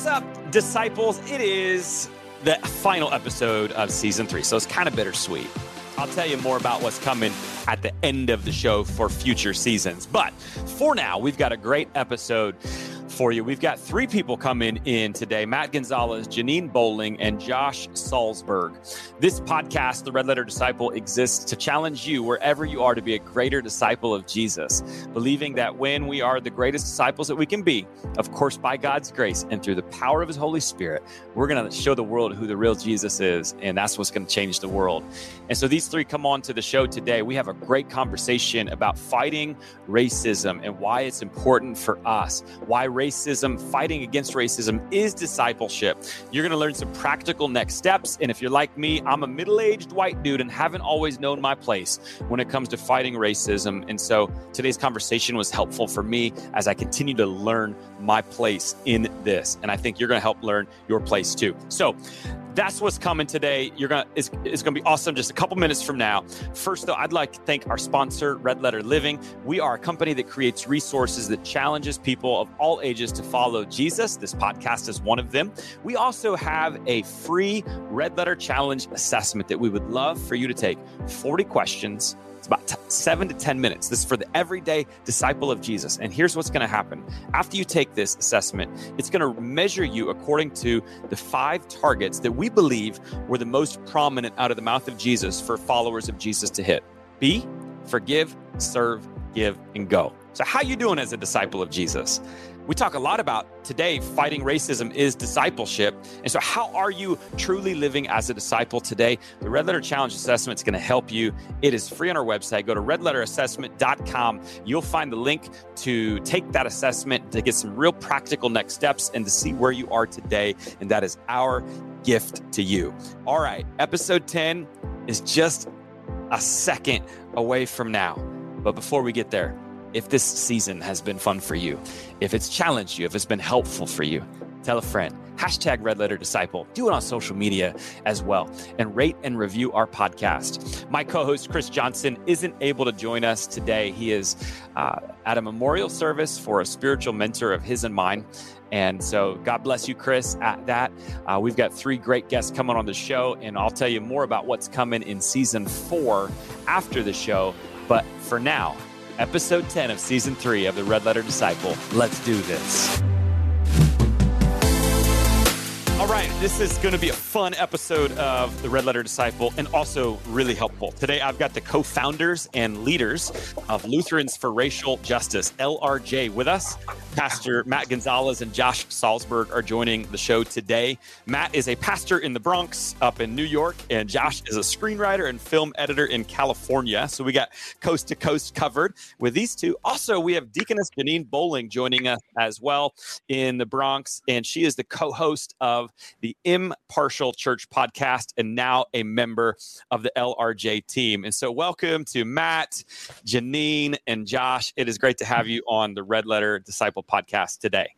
What's up, disciples? It is the final episode of season three, so it's kind of bittersweet. I'll tell you more about what's coming at the end of the show for future seasons. But for now, we've got a great episode for you. We've got three people coming in today Matt Gonzalez, Janine Bolling, and Josh Salzberg. This podcast, The Red Letter Disciple, exists to challenge you wherever you are to be a greater disciple of Jesus, believing that when we are the greatest disciples that we can be, of course, by God's grace and through the power of His Holy Spirit, we're going to show the world who the real Jesus is, and that's what's going to change the world. And so these three come on to the show today. We have a great conversation about fighting racism and why it's important for us, why racism, fighting against racism is discipleship. You're going to learn some practical next steps. And if you're like me, I'm a middle aged white dude and haven't always known my place when it comes to fighting racism. And so today's conversation was helpful for me as I continue to learn my place in this. And I think you're going to help learn your place too. So, that's what's coming today. You're gonna it's, it's gonna be awesome. Just a couple minutes from now. First, though, I'd like to thank our sponsor, Red Letter Living. We are a company that creates resources that challenges people of all ages to follow Jesus. This podcast is one of them. We also have a free Red Letter Challenge assessment that we would love for you to take. 40 questions about t- seven to 10 minutes. This is for the everyday disciple of Jesus. And here's what's going to happen. After you take this assessment, it's going to measure you according to the five targets that we believe were the most prominent out of the mouth of Jesus for followers of Jesus to hit. Be, forgive, serve, give, and go. So how you doing as a disciple of Jesus? We talk a lot about today fighting racism is discipleship. And so, how are you truly living as a disciple today? The Red Letter Challenge Assessment is going to help you. It is free on our website. Go to redletterassessment.com. You'll find the link to take that assessment to get some real practical next steps and to see where you are today. And that is our gift to you. All right, episode 10 is just a second away from now. But before we get there, if this season has been fun for you, if it's challenged you, if it's been helpful for you, tell a friend. Hashtag Red Letter Disciple. Do it on social media as well. And rate and review our podcast. My co host, Chris Johnson, isn't able to join us today. He is uh, at a memorial service for a spiritual mentor of his and mine. And so, God bless you, Chris, at that. Uh, we've got three great guests coming on the show, and I'll tell you more about what's coming in season four after the show. But for now, episode 10 of season three of the Red Letter Disciple. Let's do this. All right, this is going to be a fun episode of the Red Letter Disciple and also really helpful. Today, I've got the co founders and leaders of Lutherans for Racial Justice, LRJ, with us. Pastor Matt Gonzalez and Josh Salzberg are joining the show today. Matt is a pastor in the Bronx up in New York, and Josh is a screenwriter and film editor in California. So we got coast to coast covered with these two. Also, we have Deaconess Janine Bolling joining us as well in the Bronx, and she is the co host of the Impartial Church podcast and now a member of the LRJ team. And so, welcome to Matt, Janine, and Josh. It is great to have you on the Red Letter Disciple podcast today.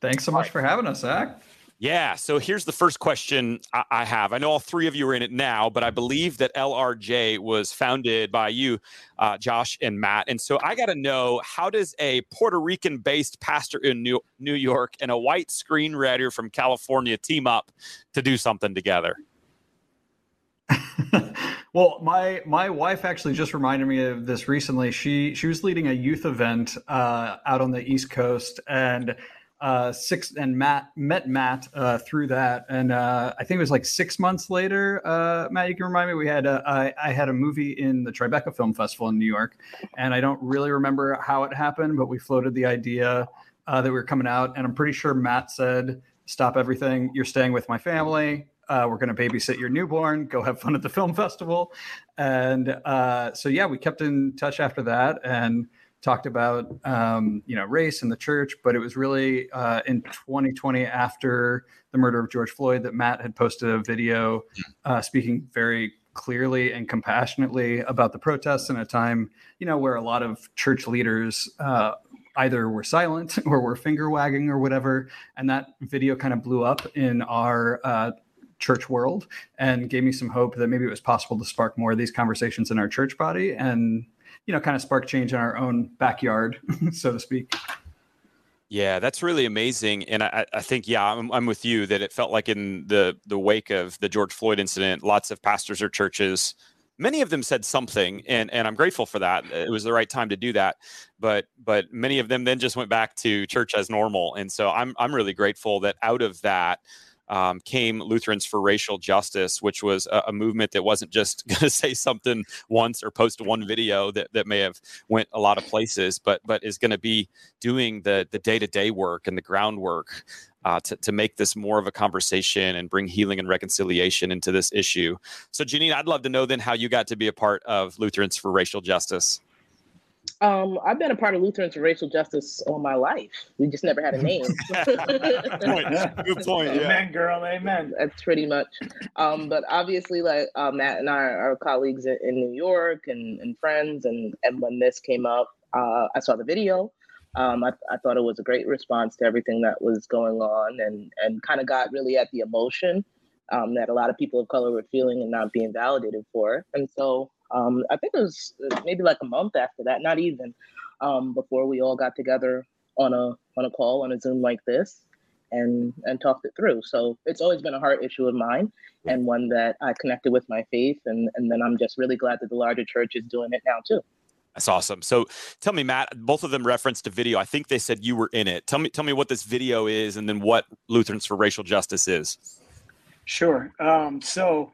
Thanks so much for having us, Zach. Yeah. So here's the first question I have. I know all three of you are in it now, but I believe that LRJ was founded by you, uh, Josh and Matt. And so I got to know how does a Puerto Rican based pastor in New, New York and a white screenwriter from California team up to do something together? well, my my wife actually just reminded me of this recently. She she was leading a youth event uh, out on the East Coast, and uh, six and Matt met Matt uh, through that, and uh, I think it was like six months later. Uh, Matt, you can remind me. We had a, I, I had a movie in the Tribeca Film Festival in New York, and I don't really remember how it happened, but we floated the idea uh, that we were coming out, and I'm pretty sure Matt said, "Stop everything! You're staying with my family. Uh, we're going to babysit your newborn. Go have fun at the film festival." And so yeah, we kept in touch after that, and talked about um, you know race in the church, but it was really uh, in 2020 after the murder of George Floyd that Matt had posted a video uh, speaking very clearly and compassionately about the protests in a time you know where a lot of church leaders uh, either were silent or were finger wagging or whatever, and that video kind of blew up in our uh, church world and gave me some hope that maybe it was possible to spark more of these conversations in our church body. And you know kind of spark change in our own backyard so to speak Yeah, that's really amazing, and I, I think yeah, I'm, I'm, with you that it felt like in the the wake of the George Floyd incident, lots of pastors or churches, many of them said something, and and I'm grateful for that. It was the right time to do that, but but many of them then just went back to church as normal, and so I'm I'm really grateful that out of that um, came Lutherans for Racial Justice, which was a, a movement that wasn't just going to say something once or post one video that, that may have went a lot of places, but but is going to be doing the the day to day work and the groundwork uh, to, to make this more of a conversation and bring healing and reconciliation into this issue. So, Janine, I'd love to know then how you got to be a part of Lutherans for Racial Justice. Um, I've been a part of Lutherans for Racial Justice all my life. We just never had a name. Good point. Good point. Yeah. Amen, girl. Amen. That's pretty much. Um, but obviously, like uh, Matt and I are colleagues in, in New York and, and friends. And, and when this came up, uh, I saw the video. Um, I, I thought it was a great response to everything that was going on and, and kind of got really at the emotion um, that a lot of people of color were feeling and not being validated for. And so um, I think it was uh, maybe like a month after that, not even, um, before we all got together on a on a call on a Zoom like this and and talked it through. So it's always been a heart issue of mine and one that I connected with my faith and and then I'm just really glad that the larger church is doing it now too. That's awesome. So tell me, Matt, both of them referenced a video. I think they said you were in it. Tell me, tell me what this video is and then what Lutherans for Racial Justice is. Sure. Um, so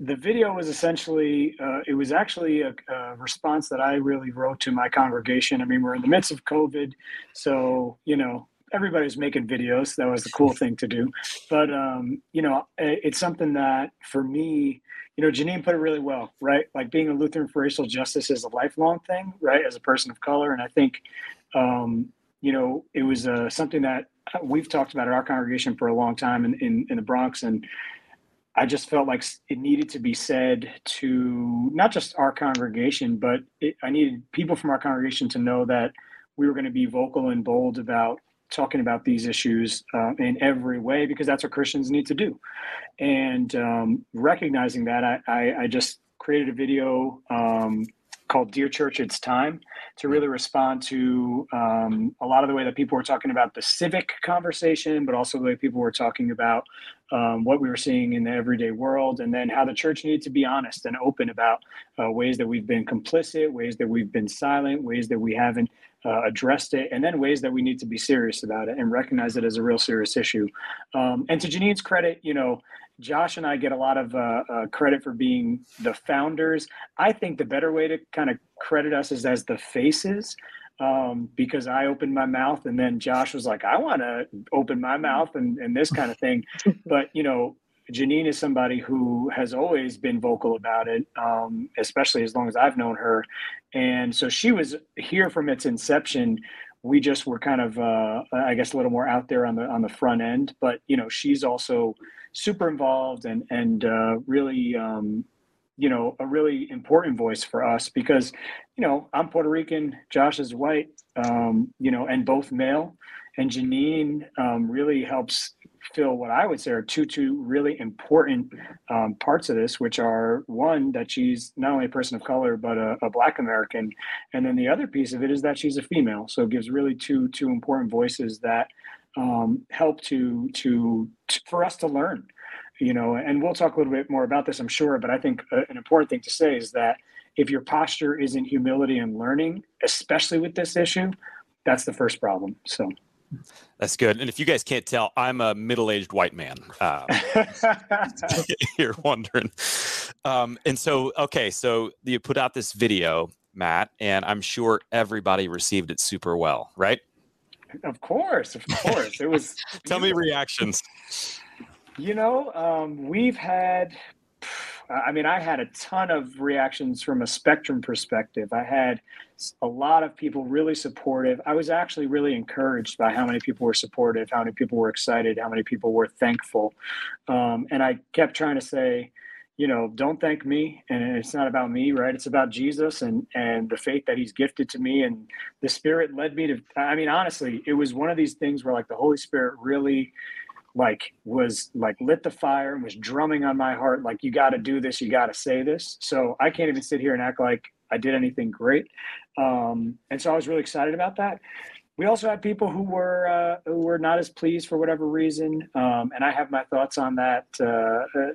the video was essentially uh, it was actually a, a, response that i really wrote to my congregation. I mean we're in the midst of covid so you know everybody's making videos. That was the cool thing to do. But um, you know it's something that for me you know janine put it really well right? Like being a lutheran for racial justice is a lifelong thing right as a person of color. And i think um, you know it was uh, something that we've talked about at our congregation for a long time in, in, in the bronx. And I just felt like it needed to be said to not just our congregation, but it, I needed people from our congregation to know that we were going to be vocal and bold about talking about these issues uh, in every way because that's what Christians need to do. And um, recognizing that, I, I, I, just created a video um, called Dear Church, It's Time to really respond to um, a lot of the way that people were talking about the civic conversation, but also the way people were talking about um, what we were seeing in the everyday world, and then how the church needed to be honest and open about uh, ways that we've been complicit, ways that we've been silent, ways that we haven't uh, addressed it, and then ways that we need to be serious about it and recognize it as a real serious issue. Um, and to Janine's credit, you know, Josh and I get a lot of uh, uh, credit for being the founders. I think the better way to kind of credit us is as the faces, um, because I opened my mouth and then Josh was like, I want to open my mouth and, and this kind of thing. but, you know, Janine is somebody who has always been vocal about it, um, especially as long as I've known her. And so she was here from its inception we just were kind of uh, i guess a little more out there on the on the front end but you know she's also super involved and and uh, really um, you know a really important voice for us because you know i'm puerto rican josh is white um, you know and both male. And janine um, really helps fill what i would say are two two really important um, parts of this which are one that she's not only a person of color but a, a, black american. And then the other piece of it is that she's a female. So it gives really two two important voices that um, help to, to, to for us to learn you know and we'll talk a little bit more about this i'm sure but i think uh, an important thing to say is that if your posture isn't humility and learning especially with this issue that's the first problem so that's good. And if you guys can't tell, I'm a middle-aged white man. Um, you're wondering. Um, and so, okay, so you put out this video, Matt, and I'm sure everybody received it super well, right? Of course, of course. It was. Tell me reactions. You know, um, we've had. I mean, I had a ton of reactions from a spectrum perspective. I had a lot of people really supportive. I was actually really encouraged by how many people were supportive, how many people were excited, how many people were thankful. Um, and I kept trying to say, you know, don't thank me. And it's not about me, right? It's about Jesus and and the faith that He's gifted to me. And the Spirit led me to. I mean, honestly, it was one of these things where like the Holy Spirit really like was like lit the fire and was drumming on my heart like you got to do this you got to say this so i can't even sit here and act like i did anything great um, and so i was really excited about that we also had people who were uh, who were not as pleased for whatever reason, um, and I have my thoughts on that uh, uh,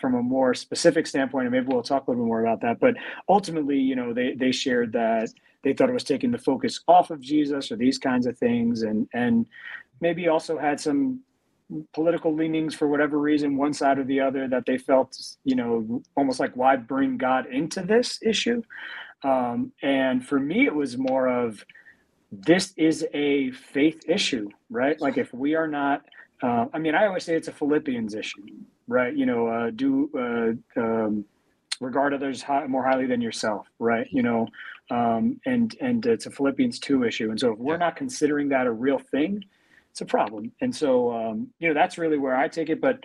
from a more specific standpoint, and maybe we'll talk a little bit more about that. But ultimately, you know, they they shared that they thought it was taking the focus off of Jesus or these kinds of things, and and maybe also had some political leanings for whatever reason, one side or the other, that they felt, you know, almost like why bring God into this issue. Um, and for me, it was more of this is a faith issue, right? Like if we are not, uh, I mean, I always say it's a Philippians issue, right? You know, uh, do uh, um, regard others high, more highly than yourself, right? You know, um, and and it's a Philippians two issue, and so if we're not considering that a real thing, it's a problem. And so, um, you know, that's really where I take it. But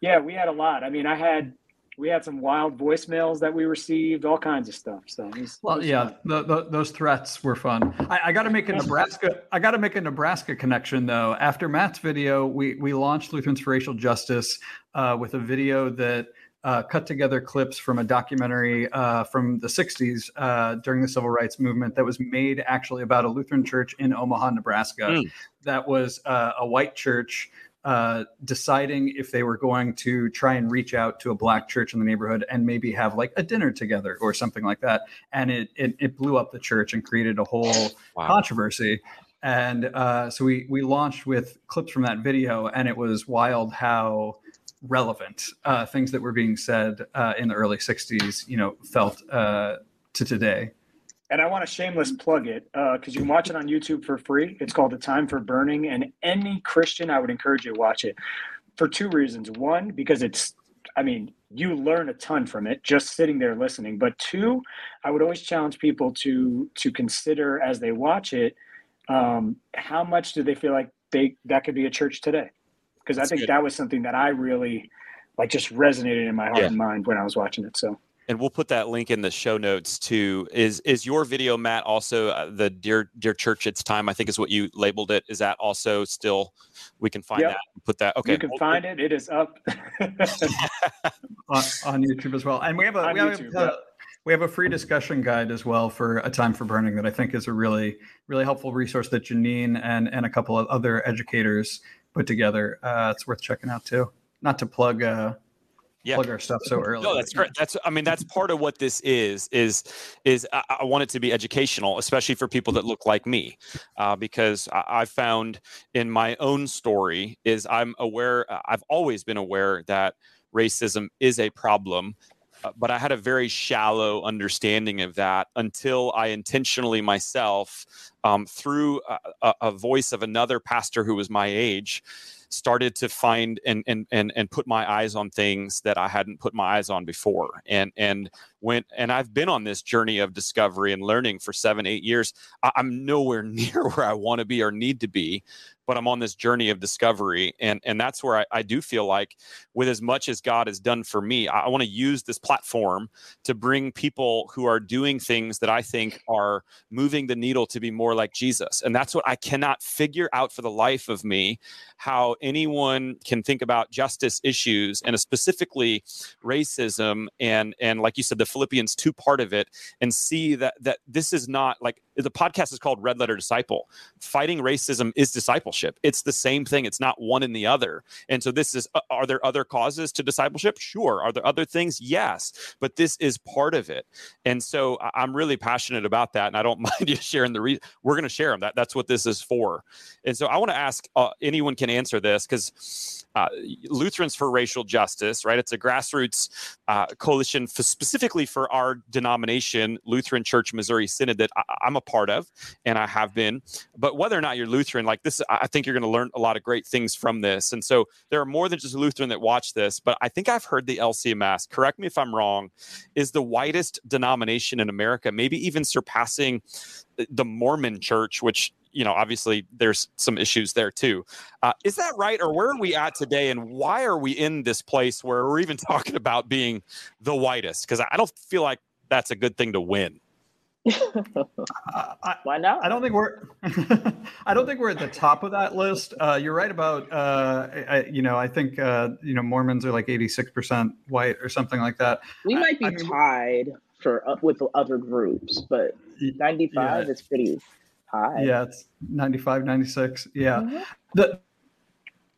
yeah, we had a lot. I mean, I had we had some wild voicemails that we received, all kinds of stuff. So, was, well, yeah, the, the, those threats were fun. I, I got to make a Nebraska. I got to make a Nebraska connection though. After Matt's video, we we launched Lutherans for Racial Justice uh, with a video that. Uh, cut together clips from a documentary uh, from the 60s uh, during the civil rights movement that was made actually about a Lutheran church in Omaha, Nebraska. Mm. That was uh, a white church uh, deciding if they were going to try and reach out to a black church in the neighborhood and maybe have like a dinner together or something like that. And it it, it blew up the church and created a whole wow. controversy. And uh, so we we launched with clips from that video, and it was wild how relevant uh, things that were being said uh, in the early '60s, you know, felt uh, to today and I want to shameless plug it because uh, you can watch it on YouTube for free. It's called The Time for Burning, and any Christian, I would encourage you to watch it for two reasons. One, because it's, I mean, you learn a ton from it just sitting there listening. But two, I would always challenge people to to consider as they watch it, um, how much do they feel like they that could be a church today? Because I think good. that was something that I really like just resonated in my heart yeah. and mind when I was watching it. So and we'll put that link in the show notes too. Is is your video, Matt? Also, uh, the dear dear church, it's time. I think is what you labeled it. Is that also still? We can find yep. that. Put that. Okay, you can we'll, find it. It is up on, on, YouTube as well, and we have a we have, a, we have a free discussion guide as well for a time for burning that I think is a really really helpful resource that Janine and and a couple of other educators put together. Uh, it's worth checking out too. Not to plug. Uh, yeah. plug our stuff so early. No, that's great. That's I mean that's part of what this is is is I, I want it to be educational, especially for people that look like me, uh, because I, I found in my own story is I'm aware. Uh, I've always been aware that racism is a problem. Uh, but I had a very shallow understanding of that until I intentionally myself, um, through a, a voice of another pastor who was my age, started to find and and and and put my eyes on things that I hadn't put my eyes on before. And and went and I've been on this journey of discovery and learning for seven, eight years. I'm nowhere near where I want to be or need to be, but I'm on this journey of discovery. And and that's where I, I do feel like with as much as God has done for me, I, I want to use this platform to bring people who are doing things that I think are moving the needle to be more like Jesus. And that's what I cannot figure out for the life of me how anyone can think about justice issues and specifically racism and and like you said, the Philippians 2 part of it and see that that this is not like the podcast is called Red Letter Disciple. Fighting racism is discipleship. It's the same thing. It's not one and the other. And so this is uh, are there other causes to discipleship? Sure. Are there other things? Yes. But this is part of it. And so I'm really passionate about that and I don't mind you sharing the reason. We're going to share them. That that's what this is for. And so I want to ask uh, anyone can answer this cuz uh, Lutherans for Racial Justice, right? It's a grassroots uh, coalition for specifically for our denomination, Lutheran Church Missouri Synod, that I, am a part of and I have been. But whether or not you're Lutheran, like this, I think you're going to learn a lot of great things from this. And so there are more than just Lutheran that watch this, but I think I've heard the LCMS, correct me if I'm wrong, is the widest denomination in America, maybe even surpassing the Mormon church, which you know, obviously there's some issues there too. Uh, is that right, or where are we at today, and why are we in this place where we're even talking about being the whitest? Because I don't feel like that's a good thing to win. I, Why not? I don't think we're. I don't think we're at the top of that list. Uh, you're right about. Uh, I, you know, I think uh, you know Mormons are like 86 percent white or something like that. We might be I mean, tied for with other groups, but 95 yeah. is pretty high. Yeah, it's 95, 96. Yeah. Mm-hmm. The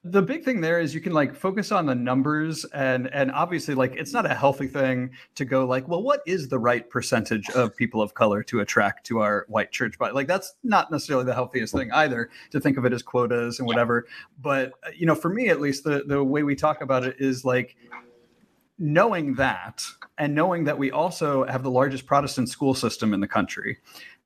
the big thing there is you can like focus on the numbers and and obviously like it's not a healthy thing to go like well what is the right percentage of people of color to attract to our white church but like that's not necessarily the healthiest thing either to think of it as quotas and whatever but uh, you know for me at least the the way we talk about it is like knowing that and knowing that we also have the largest protestant school system in the country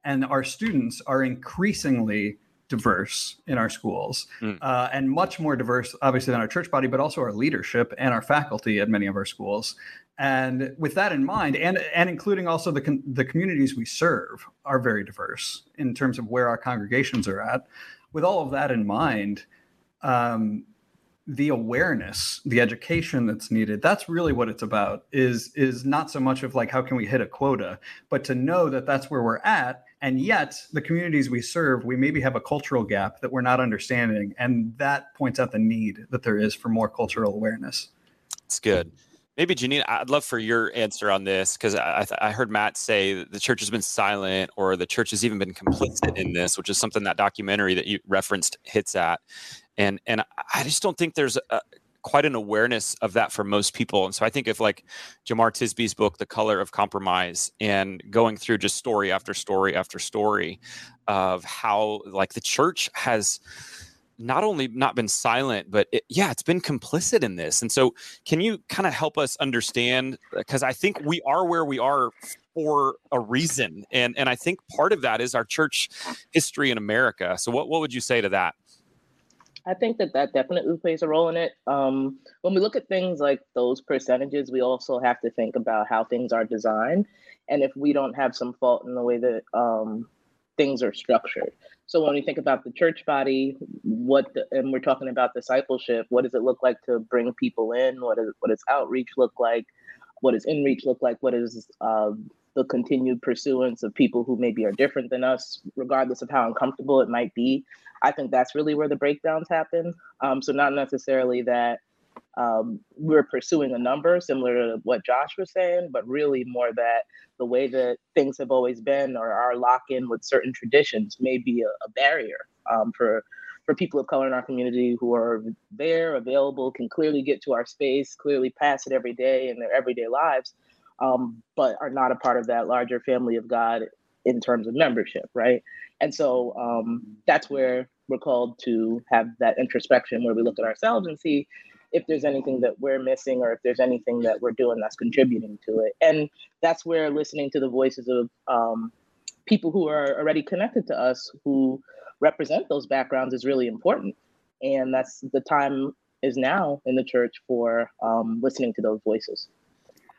and our students are increasingly diverse in our schools mm. uh, and much more diverse, obviously, than our church body, but also our leadership and our faculty at many of our schools. And with that in mind, and and including also the com- the communities we serve are very diverse in terms of where our congregations are at. With all of that in mind, um, the awareness the education that's needed that's really what it's about is is not so much of like how can we hit a quota but to know that that's where we're at and yet the communities we serve we maybe have a cultural gap that we're not understanding and that points out the need that there is for more cultural awareness. It's good. Maybe janine i'd love for your answer on this because I, I heard matt say the church has been silent or the church has even been complicit in this which is something that documentary that you referenced hits at. And and i just don't think there's a, quite an awareness of that for most people. And so I think if like Jemar Tisby's book, The Color of Compromise, and going through just story after story after story of how like the church has not only not been silent, but it, yeah, it's been complicit in this. And so, can you kind of help us understand? Uh, because I think we are where we are for a reason, and and I think part of that is our church history in America. So, what what would you say to that? I think that that definitely plays a role in it. Um, when we look at things like those percentages, we also have to think about how things are designed, and if we don't have some fault in the way that um, things are structured. So when we think about the church body, what the, and we're talking about discipleship, what does it look like to bring people in? What is what does outreach look like? What does inreach look like? What is uh, the continued pursuance of people who maybe are different than us, regardless of how uncomfortable it might be. I think that's really where the breakdowns happen. Um, so not necessarily that um, we're pursuing a number similar to what Josh was saying, but really more that the way that things have always been or our lock in with certain traditions may be a, a barrier um, for for people of color in our community who are there, available, can clearly get to our space, clearly pass it every day in their everyday lives, um, but are not a part of that larger family of God in terms of membership, right? And so um, that's where we're called to have that introspection where we look at ourselves and see if there's anything that we're missing or if there's anything that we're doing that's contributing to it. And that's where listening to the voices of um, people who are already connected to us who represent those backgrounds is really important. And that's the time is now in the church for um, listening to those voices.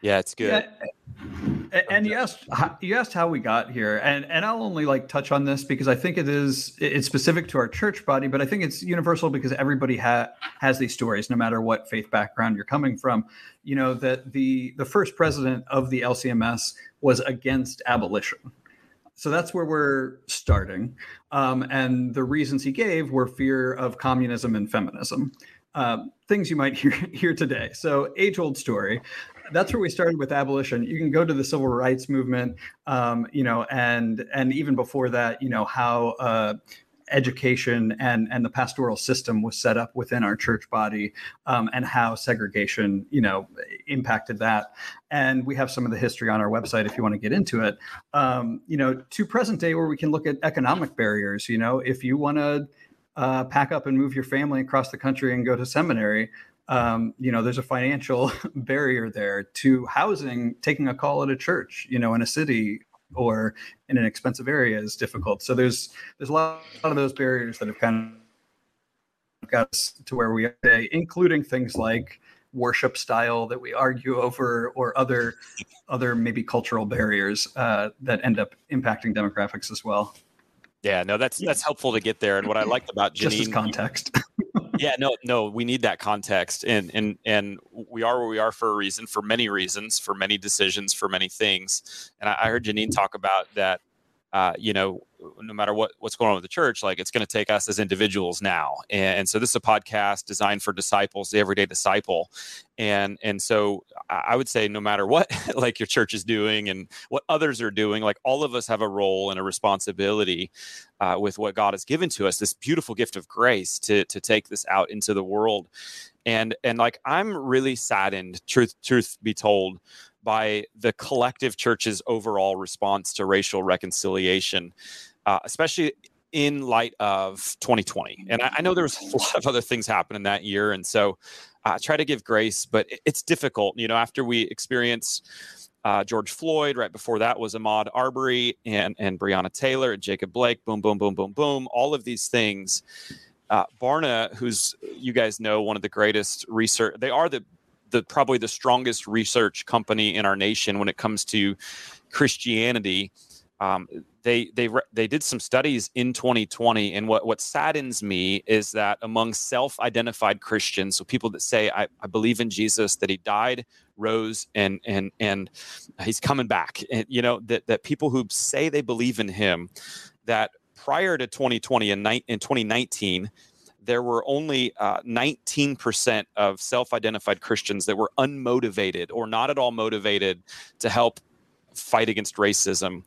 Yeah, it's good. Yeah. And you asked you asked how we got here, and and I'll only like touch on this because I think it is it's specific to our church body, but I think it's universal because everybody ha- has these stories, no matter what faith background you're coming from. You know that the the first president of the LCMS was against abolition, so that's where we're starting. Um, and the reasons he gave were fear of communism and feminism. Uh, things you might hear, hear today. So, age old story that's where we started with abolition. You can go to the civil rights movement, um, you know, and and even before that, you know how uh, education and and the pastoral system was set up within our church body, um, and how segregation, you know, impacted that. And we have some of the history on our website if you want to get into it. Um, you know, to present day where we can look at economic barriers. You know, if you want to uh, pack up and move your family across the country and go to seminary um, you know, there's a financial barrier there to housing. Taking a call at a church, you know, in a city or in an expensive area is difficult. So there's there's a lot, a lot of those barriers that have kind of got us to where we are today, including things like worship style that we argue over, or other other maybe cultural barriers uh, that end up impacting demographics as well. Yeah, no, that's that's helpful to get there. And what I liked about Janine, just as context. yeah, no, no, we need that context, and and and we are where we are for a reason, for many reasons, for many decisions, for many things. And I, I heard Janine talk about that uh, you know, no matter what what's going on with the church, like it's going to take us as individuals now. And, and, so this is a podcast designed for disciples, the everyday disciple. And and so I would say no matter what like your church is doing and what others are doing, like all of us have a role and a responsibility uh, with what God has given to us, this beautiful gift of grace to to take this out into the world. And and like I'm really saddened, truth truth be told, by the collective church's overall response to racial reconciliation, uh, especially in light of 2020. And I, I, know there was a lot of other things happening that year, and so I uh, try to give grace, but it's difficult. You know, after we experience uh, George Floyd, right before that was Ahmaud Arbery and and Breonna Taylor and Jacob Blake. Boom, boom, boom, boom, boom. All of these things. Uh, Barna, who's you guys know one of the greatest research, they are the the probably the strongest research company in our nation when it comes to Christianity. Um, they they they did some studies in 2020, and what what saddens me is that among self-identified Christians, so people that say I, I believe in Jesus, that He died, rose, and and and He's coming back, and you know that that people who say they believe in Him, that prior to 2020 and in 2019 there were only uh, 19% of self identified Christians that were unmotivated or not at all motivated to help fight against racism.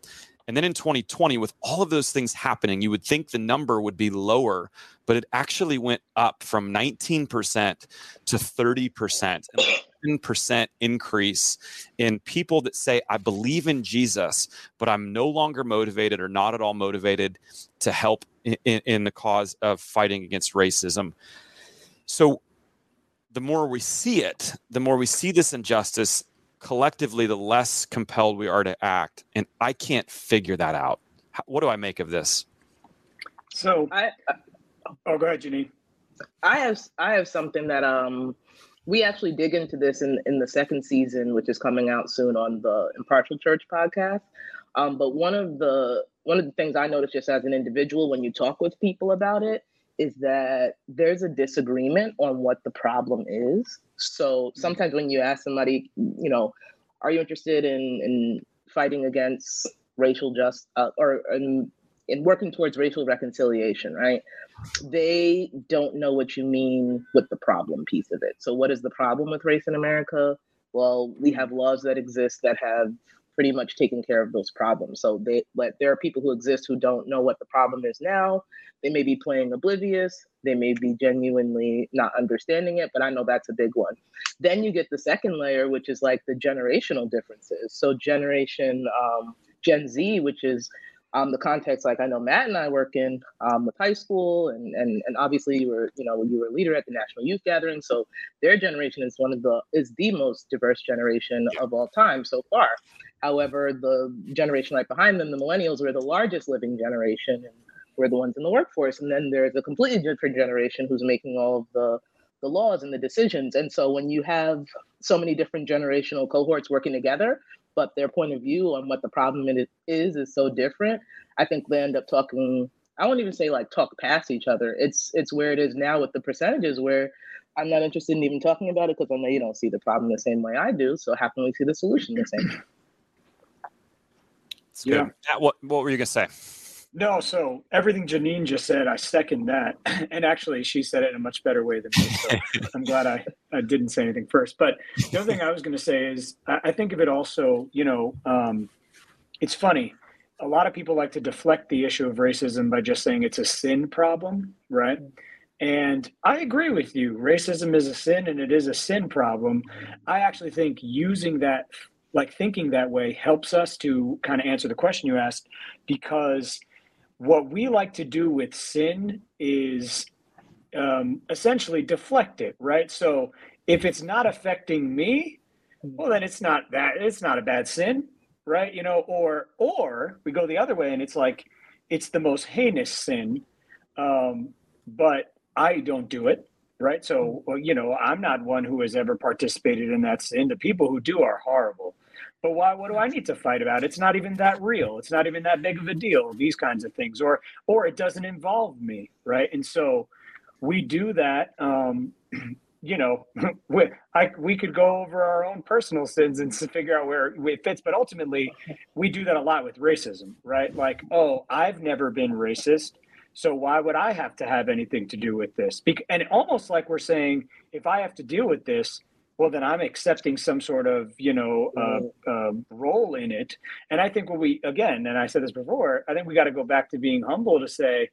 And then in 2020, with all of those things happening, you would think the number would be lower, but it actually went up from 19% to 30%. And 10% increase in people that say, I believe in Jesus, but I'm no longer motivated or not at all motivated to help in, in the cause of fighting against racism. So the more we see it, the more we see this injustice collectively, the less compelled we are to act. And I can't figure that out. What do I make of this? So, I, oh, go ahead, Janine. I have I have something that um we actually dig into this in in the second season, which is coming out soon on the Impartial Church podcast. Um, but one of the one of the things I notice just as an individual when you talk with people about it is that there's a disagreement on what the problem is. So sometimes when you ask somebody, you know, are you interested in in fighting against racial just uh, or in, in working towards racial reconciliation, right? They don't know what you mean with the problem piece of it. So what is the problem with race in America? Well, we have laws that exist that have pretty much taken care of those problems. So they but there are people who exist who don't know what the problem is now. They may be playing oblivious, they may be genuinely not understanding it, but I know that's a big one. Then you get the second layer, which is like the generational differences. So generation um, Gen Z, which is um, the context like I know Matt and I work in um, with high school and, and and obviously you were you know you were a leader at the National Youth Gathering. So their generation is one of the is the most diverse generation of all time so far. However the generation right behind them the millennials were the largest living generation and we're the ones in the workforce. And then there's a completely different generation who's making all of the the laws and the decisions. And so when you have so many different generational cohorts working together but their point of view on what the problem is is so different. I think they end up talking. I won't even say like talk past each other. It's it's where it is now with the percentages where I'm not interested in even talking about it because I know you don't see the problem the same way I do. So how can we see the solution the same? Yeah. What what were you gonna say? No, so everything Janine just said, I second that. And actually, she said it in a much better way than me. So I'm glad I, I didn't say anything first. But the other thing I was going to say is I think of it also, you know, um, it's funny. A lot of people like to deflect the issue of racism by just saying it's a sin problem, right? And I agree with you. Racism is a sin and it is a sin problem. I actually think using that, like thinking that way, helps us to kind of answer the question you asked because what we like to do with sin is um, essentially deflect it, right? So if it's not affecting me, well, then it's not that it's not a bad sin, right? You know, or or we go the other way and it's like it's the most heinous sin, um, but I don't do it, right? So you know, I'm not one who has ever participated in that sin. The people who do are horrible. But why? What do I need to fight about? It's not even that real. It's not even that big of a deal. These kinds of things, or or it doesn't involve me, right? And so we do that. Um, you know, we, I, we could go over our own personal sins and figure out where it fits. But ultimately, we do that a lot with racism, right? Like, oh, I've never been racist. So why would I have to have anything to do with this? And almost like we're saying, if I have to deal with this, well, then I'm accepting some sort of, you know, uh, uh, role in it. And I think what we, again, and I said this before, I think we got to go back to being humble to say,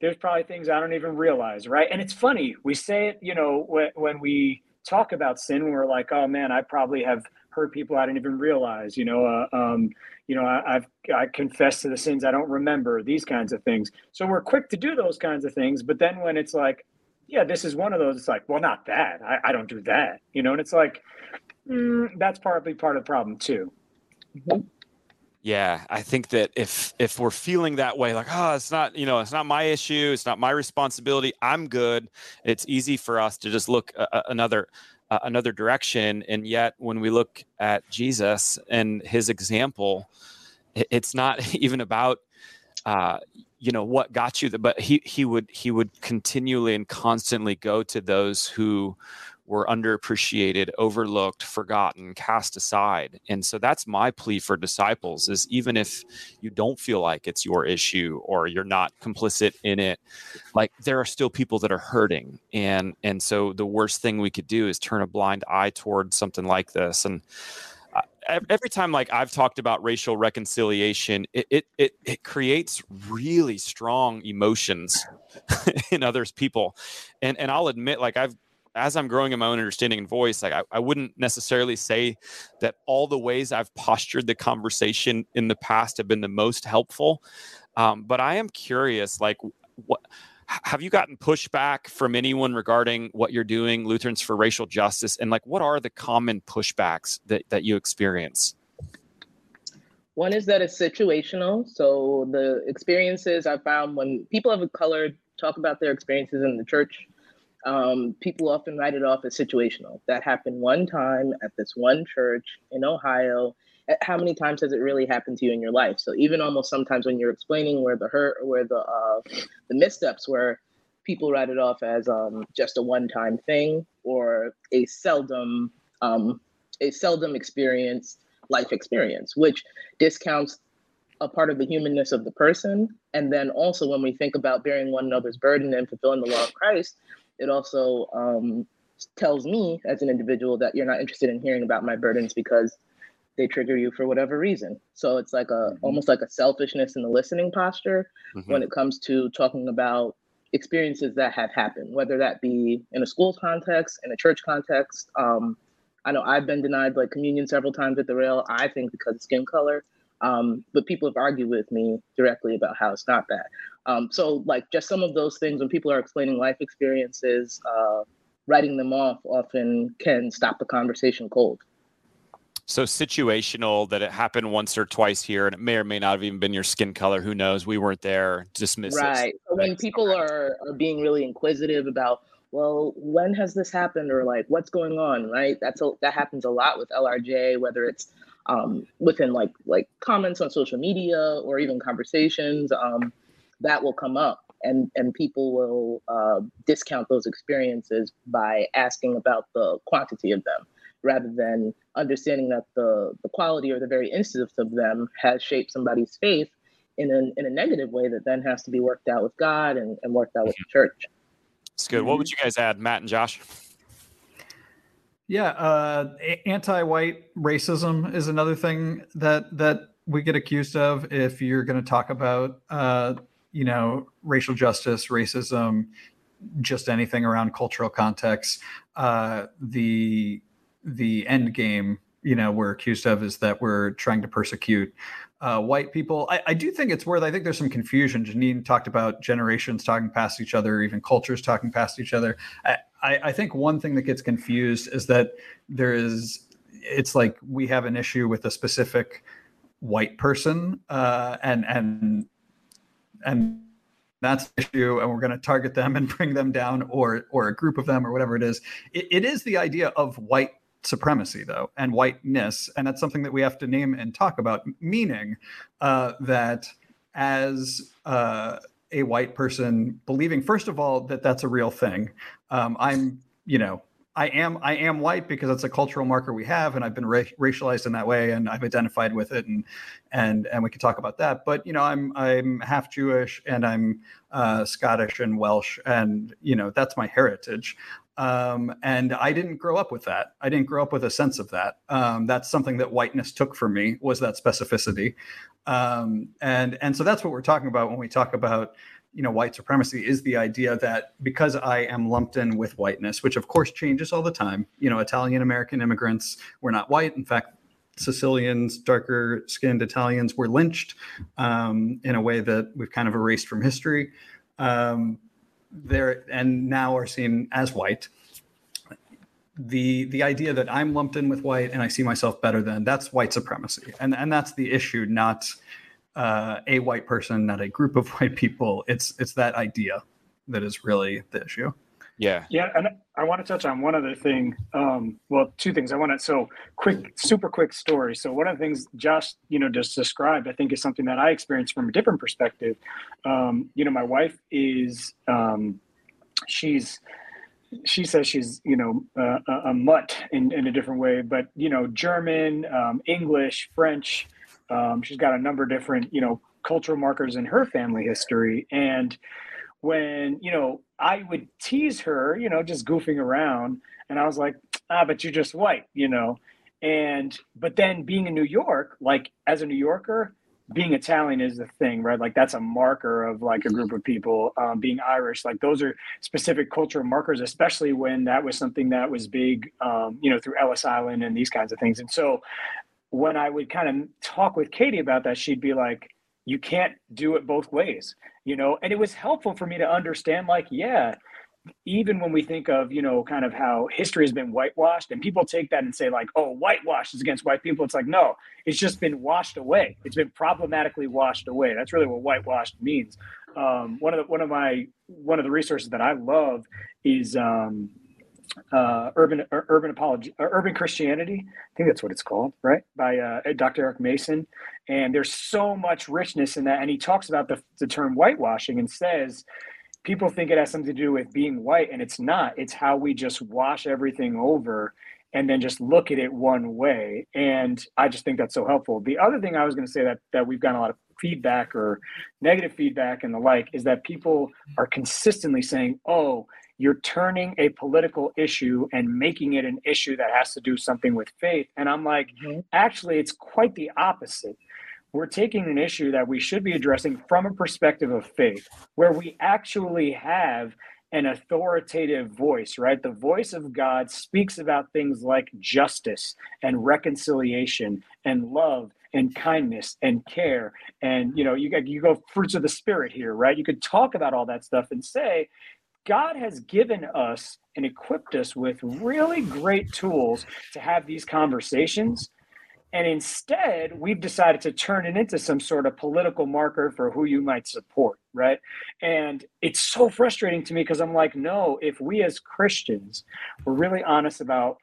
there's probably things I don't even realize, right? And it's funny, we say it, you know, when, when we talk about sin, we're like, oh man, I probably have hurt people I didn't even realize, you know, uh, um, you know, I, I've I confess to the sins I don't remember, these kinds of things. So we're quick to do those kinds of things, but then when it's like, yeah, this is one of those. It's like, well, not that. I, I don't do that, you know. And it's like, mm, that's partly part of the problem too. Yeah, I think that if if we're feeling that way, like, oh, it's not, you know, it's not my issue, it's not my responsibility. I'm good. It's easy for us to just look uh, another uh, another direction, and yet when we look at Jesus and His example, it's not even about uh, you know what got you there but he he would he would continually and constantly go to those who were underappreciated overlooked forgotten cast aside. And so that's my plea for disciples is even if you don't feel like it's your issue or you're not complicit in it like there are still people that are hurting. And and so the worst thing we could do is turn a blind eye toward something like this. And every time like I've talked about racial reconciliation, it it it, it creates really strong emotions in others people, and and I'll admit like I've as I'm growing in my own understanding and voice, like I, I wouldn't necessarily say that all the ways I've postured the conversation in the past have been the most helpful, um, but I am curious like what have you gotten pushback from anyone regarding what you're doing, Lutherans for Racial Justice? And like, what are the common pushbacks that, that you experience? One is that it's situational. So the experiences I found when people of color talk about their experiences in the church, um, people often write it off as situational. That happened one time at this one church in Ohio, how many times has it really happened to you in your life? So even almost sometimes when you're explaining where the hurt where the uh, the missteps were, people write it off as um, just a one-time thing or a seldom um, a seldom experienced life experience, which discounts a part of the humanness of the person. And then also when we think about bearing one another's burden and fulfilling the law of Christ, it also um, tells me as an individual that you're not interested in hearing about my burdens because they trigger you for whatever reason. So it's like a mm-hmm. almost like a selfishness in the listening posture mm-hmm. when it comes to talking about experiences that have happened, whether that be in a school context, in a church context. Um, I know I've been denied like communion several times at the rail. I think because of skin color, um, but people have argued with me directly about how it's not that. Um, so like just some of those things when people are explaining life experiences, uh, writing them off often can stop the conversation cold so situational that it happened once or twice here and it may or may not have even been your skin color who knows? We weren't there dismiss right so when people are, are being really inquisitive about well when has this happened or like what's going on right? That's a, that happens a lot with lrj whether it's um, within like like comments on social media or even conversations um, that will come up and and people will uh, discount those experiences by asking about the quantity of them rather than understanding that the, the quality or the very instance of them has shaped somebody's faith in a, in a negative way that then has to be worked out with God and, and worked out with the church. It's good. What would you guys add, Matt and Josh? Yeah, uh, anti-white racism is another thing that that we get accused of. If you're going to talk about, uh, you know, racial justice, racism, just anything around cultural context, uh, the the end game you know we're accused of is that we're trying to persecute uh, white people. I, I, do think it's worth. I think there's some confusion. Janine talked about generations talking past each other, even cultures talking past each other. I, I, I think one thing that gets confused is that there is. It's like we have an issue with a specific white person, uh, and and and that's the issue and we're going to target them and bring them down or or a group of them or whatever it is it, it is the idea of white supremacy, though, and whiteness. And that's something that we have to name and talk about, meaning uh, that as uh, a white person believing, first of all, that that's a real thing. Um, I'm you know, I am I am white because it's a cultural marker we have, and I've been ra- racialized in that way, and I've identified with it, and and and we can talk about that. But you know, I'm I'm half Jewish, and I'm uh, Scottish and Welsh, and you know that's my heritage. Um, and I didn't grow up with that. I didn't grow up with a sense of that. Um, that's something that whiteness took from me was that specificity, um, and and so that's what we're talking about when we talk about you know white supremacy is the idea that because i am lumped in with whiteness which of course changes all the time you know italian american immigrants were not white in fact sicilians darker skinned italians were lynched um, in a way that we've kind of erased from history um, there and now are seen as white the the idea that i'm lumped in with white and i see myself better than that's white supremacy and and that's the issue not uh, a white person, not a group of white people. It's it's that idea that is really the issue. Yeah. Yeah, and I want to touch on one other thing. Um, well, two things. I want to so quick, super quick story. So one of the things Josh, you know, just described, I think, is something that I experienced from a different perspective. Um, you know, my wife is um, she's she says she's you know uh, a mutt in, in a different way, but you know, German, um, English, French. Um, she's got a number of different, you know, cultural markers in her family history. And when, you know, I would tease her, you know, just goofing around, and I was like, ah, but you're just white, you know. And but then being in New York, like as a New Yorker, being Italian is the thing, right? Like that's a marker of like a group of people. Um, being Irish, like those are specific cultural markers, especially when that was something that was big, um, you know, through Ellis Island and these kinds of things. And so when I would kind of talk with Katie about that, she'd be like, you can't do it both ways, you know? And it was helpful for me to understand, like, yeah, even when we think of, you know, kind of how history has been whitewashed and people take that and say, like, oh, whitewash is against white people. It's like, no, it's just been washed away. It's been problematically washed away. That's really what whitewashed means. Um, one of the, one of my, one of the resources that I love is, um, uh, urban urban apology uh, urban christianity i think that's what it's called right? By uh, dr eric mason. And there's so much richness in that. And he talks about the, the term whitewashing and says people think it has something to do with being white and it's not. It's how we just wash everything over and then just look at it one way. And i just think that's so helpful. The other thing i was going to say that that we've gotten a lot of feedback or negative feedback and the like is that people are consistently saying oh you're turning a political issue and making it an issue that has to do something with faith. And I'm like, mm-hmm. actually, it's quite the opposite. We're taking an issue that we should be addressing from a perspective of faith, where we actually have an authoritative voice, right? The voice of God speaks about things like justice and reconciliation and love and kindness and care and you know you got you go fruits of the spirit here right you could talk about all that stuff and say God has given us and equipped us with really great tools to have these conversations. And instead, we've decided to turn it into some sort of political marker for who you might support, right? And it's so frustrating to me because I'm like, no, if we as Christians were really honest about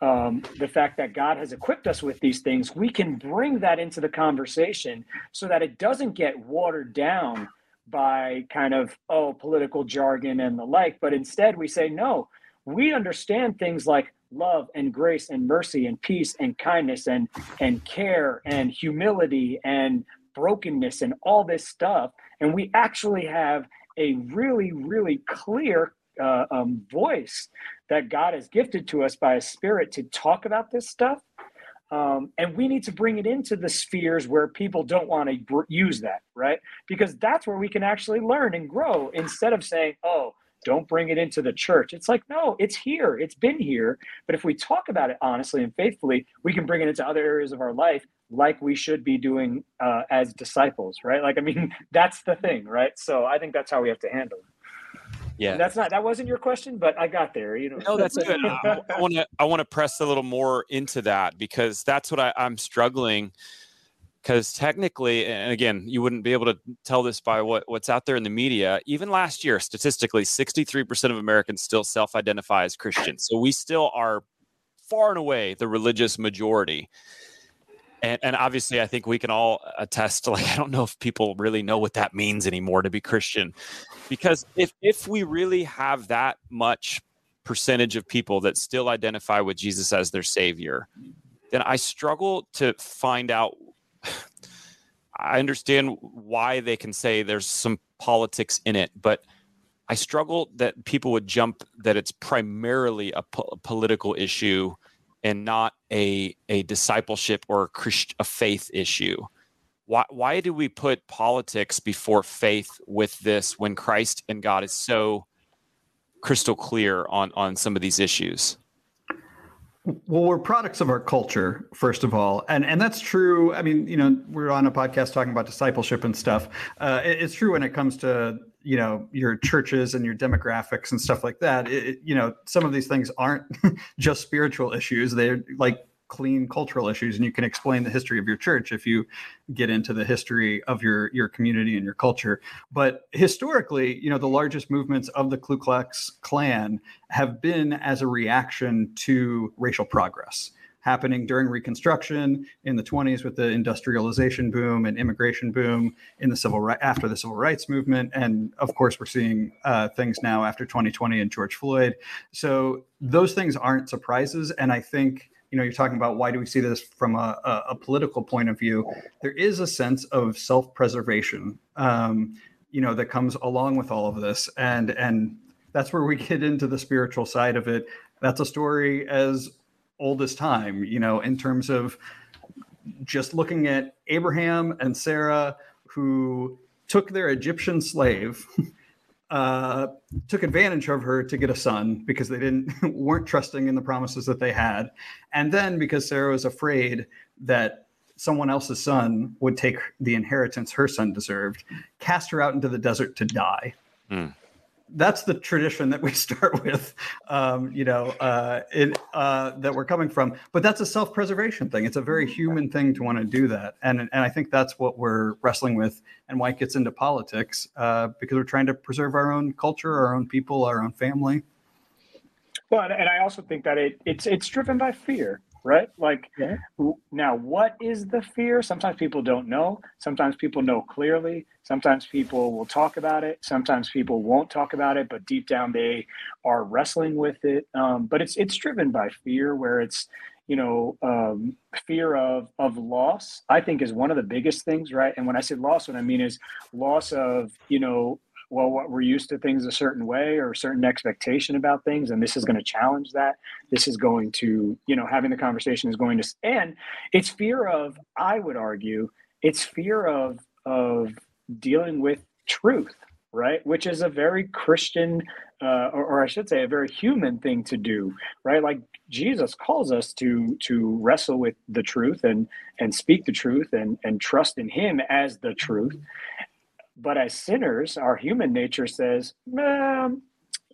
um, the fact that God has equipped us with these things, we can bring that into the conversation so that it doesn't get watered down by kind of oh political jargon and the like but instead we say no we understand things like love and grace and mercy and peace and kindness and and care and humility and brokenness and all this stuff. And we actually have a really really clear uh, um, voice that god has gifted to us by a spirit to talk about this stuff um, and we need to bring it into the spheres where people don't want to br- use that, right? Because that's where we can actually learn and grow instead of saying, oh, don't bring it into the church. It's like, no, it's here. It's been here. But if we talk about it honestly and faithfully, we can bring it into other areas of our life like we should be doing uh, as disciples, right? Like, I mean, that's the thing, right? So I think that's how we have to handle it. Yeah, and that's not that wasn't your question, but I got there. You know, no, that's good. I want to I want to press a little more into that because that's what I, I'm struggling. Because technically, and again, you wouldn't be able to tell this by what, what's out there in the media. Even last year, statistically, 63% of Americans still self identify as Christians. So we still are far and away the religious majority and, and obviously i think we can all attest to like i don't know if people really know what that means anymore to be christian because if if we really have that much percentage of people that still identify with Jesus as their savior, then I struggle to find out. I understand why they can say there's some politics in it, but I struggle that people would jump that it's primarily a, po- political issue and not a a discipleship or a, Christ, a faith issue. Why why do we put politics before faith with this when Christ and God is so crystal clear on on some of these issues? Well, we're products of our culture, first of all, and and that's true. I mean, you know, we're on a podcast talking about discipleship and stuff. Uh, it, it's true when it comes to you know your churches and your demographics and stuff like that. It, you know, some of these things aren't just spiritual issues; they're like clean cultural issues and you can explain the history of your church if you get into the history of your your community and your culture but historically you know the largest movements of the Ku Klux Klan have been as a reaction to racial progress happening during reconstruction in the 20s with the industrialization boom and immigration boom in the civil right after the civil rights movement. And of course we're seeing uh, things now after 2020 and george floyd. So those things aren't surprises. And i think you know you're talking about why do we see this from a, a, a political point of view? There is a sense of self-preservation um, you know that comes along with all of this. And and that's where we get into the spiritual side of it. That's a story as old as time you know in terms of just looking at abraham and sarah who took their egyptian slave uh, took advantage of her to get a son because they didn't weren't trusting in the promises that they had, and then because Sarah was afraid that someone else's son would take the inheritance her son deserved, cast her out into the desert to die. Mm that's the tradition that we start with, um, you know, uh, in, uh, that we're coming from. But that's a self-preservation thing. It's a very human thing to want to do that, and and I think that's what we're wrestling with, and why it gets into politics uh, because we're trying to preserve our own culture, our own people, our own family. Well, and I also think that it it's it's driven by fear right? Like yeah. now, what is the fear? Sometimes people don't know. Sometimes people know clearly. Sometimes people will talk about it. Sometimes people won't talk about it, but deep down they are wrestling with it. Um, but it's it's driven by fear, where it's you know um, fear of of loss. I think is one of the biggest things, right? And when I say loss, what I mean is loss of you know well, what we're used to things a certain way or a certain expectation about things, and this is going to challenge that. This is going to, you know, having the conversation is going to, and it's fear of, I would argue, it's fear of of dealing with truth, right? Which is a very Christian, uh, or, or I should say, a very human thing to do, right? Like Jesus calls us to to wrestle with the truth and and speak the truth and and trust in Him as the truth. But as sinners, our human nature says, um,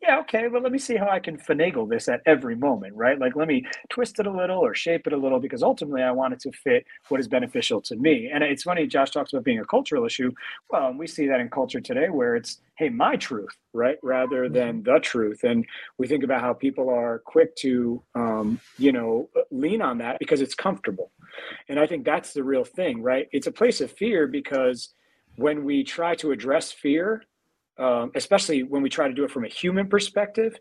yeah, okay, well, let me see how I can finagle this at every moment, right? Like, let me twist it a little or shape it a little because ultimately I want it to fit what is beneficial to me. And it's funny, Josh talks about being a cultural issue. Well, we see that in culture today where it's, hey, my truth, right? Rather mm-hmm. than the truth. And we think about how people are quick to, um, you know, lean on that because it's comfortable. And I think that's the real thing, right? It's a place of fear because when we try to address fear, um, especially when we try to do it from a human perspective,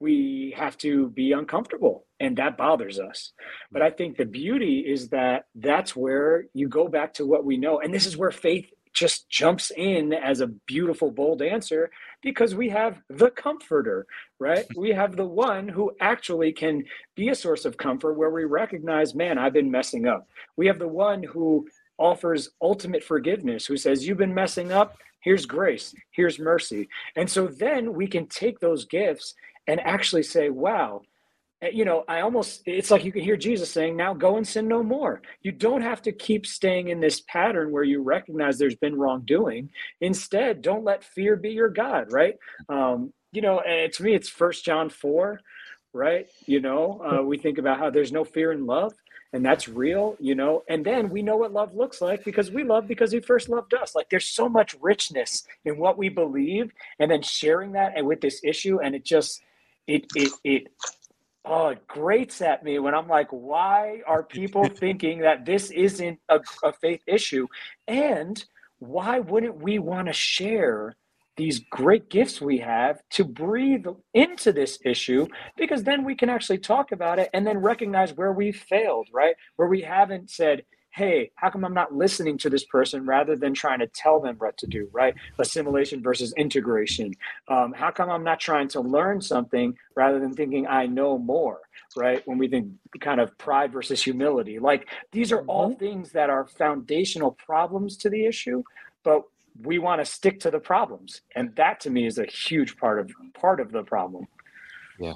we have to be uncomfortable and that bothers us. But I think the beauty is that that's where you go back to what we know. And this is where faith just jumps in as a beautiful, bold answer because we have the comforter, right? We have the one who actually can be a source of comfort where we recognize, man, I've been messing up. We have the one who offers ultimate forgiveness, who says, You've been messing up. Here's grace. Here's mercy. And so then we can take those gifts and actually say, Wow, eh, you know, I almost, it's like you can hear Jesus saying, Now go and sin no more. You don't have to keep staying in this pattern where you recognize there's been wrongdoing. Instead, don't let fear be your God, right? Um, you know, and to me, it's First John 4 right? You know, uh, we think about how there's no fear in love and that's real, you know. And then we know what love looks like because we love because he first loved us. Like there's so much richness in what we believe, and then sharing that and with this issue, and it just it it it oh it grates at me when I'm like, why are people thinking that this isn't a, a faith issue, and why wouldn't we want to share these great gifts we have to breathe into this issue because then we can actually talk about it and then recognize where we failed, right? Where we haven't said, hey, how come I'm not listening to this person rather than trying to tell them what to do, right? Assimilation versus integration. Um, how come I'm not trying to learn something rather than thinking I know more, right? When we think kind of pride versus humility. Like these are all mm-hmm. things that are foundational problems to the issue, but we want to stick to the problems. And that to me is a huge part of part of the problem. Yeah.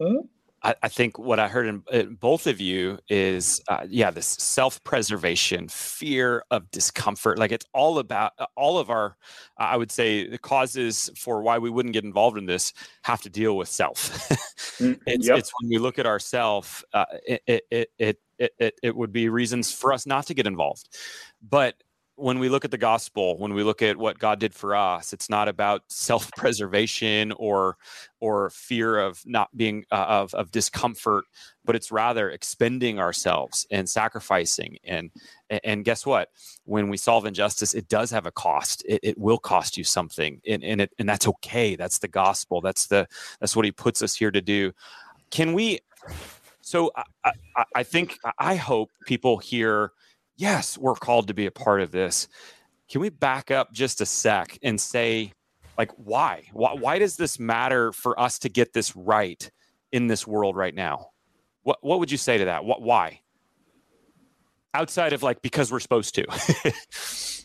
Huh? I, I, think what I heard in, in both of you is, uh, yeah, this self-preservation, fear of discomfort. Like it's all about uh, all of our, I would say, the causes for why we wouldn't get involved in this have to deal with self. Mm, it's, yep. it's, when we look at ourself, uh, it, it, it, it, it, it would be reasons for us not to get involved. But when we look at the gospel, when we look at what God did for us, it's not about self-preservation or or fear of not being uh, of of discomfort, but it's rather expending ourselves and sacrificing. And and guess what? When we solve injustice, it does have a cost. It, it will cost you something, and and it and that's okay. That's the gospel. That's the that's what He puts us here to do. Can we? So I, I, I think I hope people hear yes, we're called to be a part of this. Can we back up just a sec and say, like, why? Why, why does this matter for us to get this right in this world right now? What, what would you say to that? What, why? Outside of like, because we're supposed to.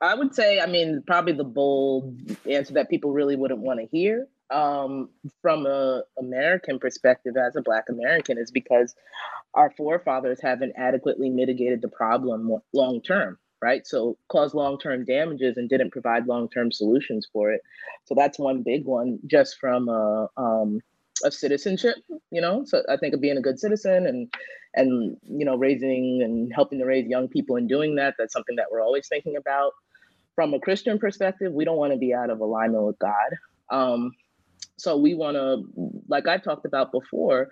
I would say, I mean, probably the bold answer that people really wouldn't want to hear um, from a American perspective as a Black American is because our forefathers haven't adequately mitigated the problem long term, right? So caused long term damages and didn't provide long term solutions for it. So that's one big one, just from a um, of citizenship, you know. So I think of being a good citizen and and you know raising and helping to raise young people and doing that. That's something that we're always thinking about. From a Christian perspective, we don't want to be out of alignment with God. Um, so we want to, like I talked about before,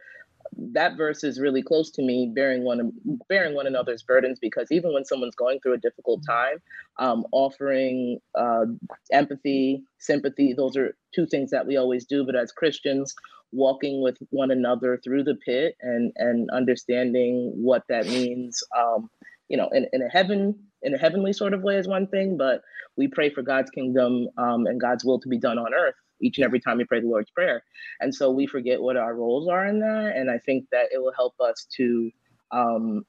that verse is really close to me bearing one bearing one another's burdens because even when someone's going through a difficult time um, offering uh, empathy sympathy those are two things that we always do. But as christians walking with one another through the pit and and understanding what that means um, you know in, in a heaven in a heavenly sort of way is one thing but we pray for god's kingdom um, and god's will to be done on earth each and every time we pray the Lord's Prayer. And so we forget what our roles are in that. And I think that it will help us to um,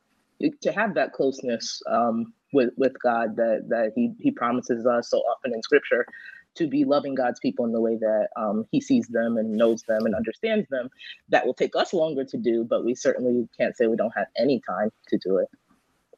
to have that closeness um, with with God that that He He promises us so often in Scripture to be loving God's people in the way that um, He sees them and knows them and understands them. That will take us longer to do, but we certainly can't say we don't have any time to do it.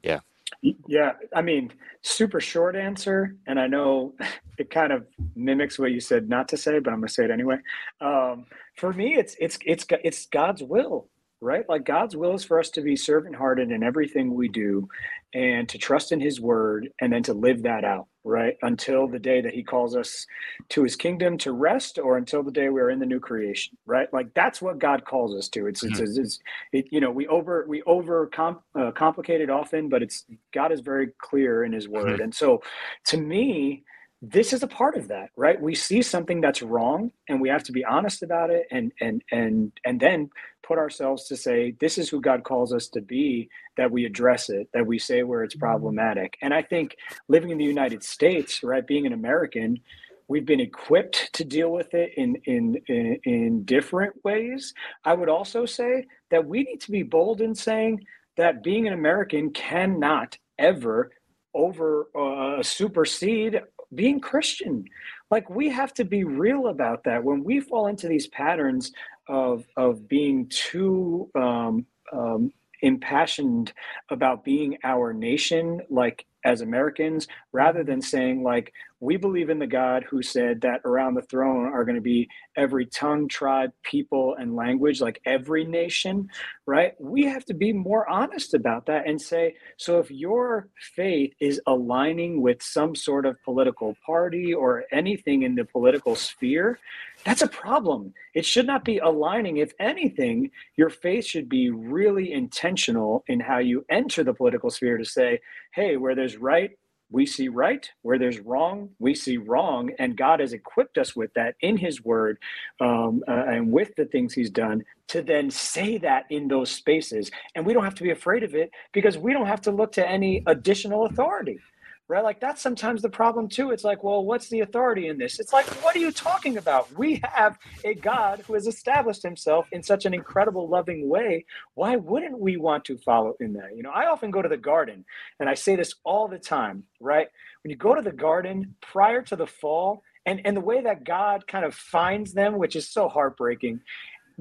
Yeah, yeah, I mean, super short answer, and I know it kind of mimics what you said not to say, but I'm going to say it anyway. Um, for me, it's it's it's it's God's will right? Like God's will is for us to be servant hearted in everything we do and to trust in his word and then to live that out, right? Until the day that he calls us to his kingdom to rest or until the day we're in the new creation, right? Like that's what God calls us to. It's, mm-hmm. it's, it's, it, you know, we over, we over comp, uh, complicate it often, but it's, God is very clear in his word. Mm-hmm. And so to me, this is a part of that right? We see something that's wrong and we have to be honest about it and and and and then put ourselves to say this is who god calls us to be that we address it that we say where it's mm-hmm. problematic. And i think living in the united states right being an american we've been equipped to deal with it in, in in in different ways. I would also say that we need to be bold in saying that being an american cannot ever over uh, supersede being Christian. Like we have to be real about that. When we fall into these patterns of of being too um, um, impassioned about being our nation, like as Americans, rather than saying like we believe in the God who said that around the throne are going to be every tongue, tribe, people, and language, like every nation, right? We have to be more honest about that and say, so if your faith is aligning with some sort of political party or anything in the political sphere, that's a problem. It should not be aligning. If anything, your faith should be really intentional in how you enter the political sphere to say, hey, where there's right we see right. Where there's wrong, we see wrong. And God has equipped us with that in His Word um, uh, and with the things He's done to then say that in those spaces. And we don't have to be afraid of it because we don't have to look to any additional authority right? Like that's sometimes the problem too. It's like, well, what's the authority in this? It's like, what are you talking about? We have a God who has established himself in such an incredible, loving way. Why wouldn't we want to follow in that? You know, I often go to the garden and I say this all the time, right? When you go to the garden prior to the fall, and, and the way that God kind of finds them, which is so heartbreaking,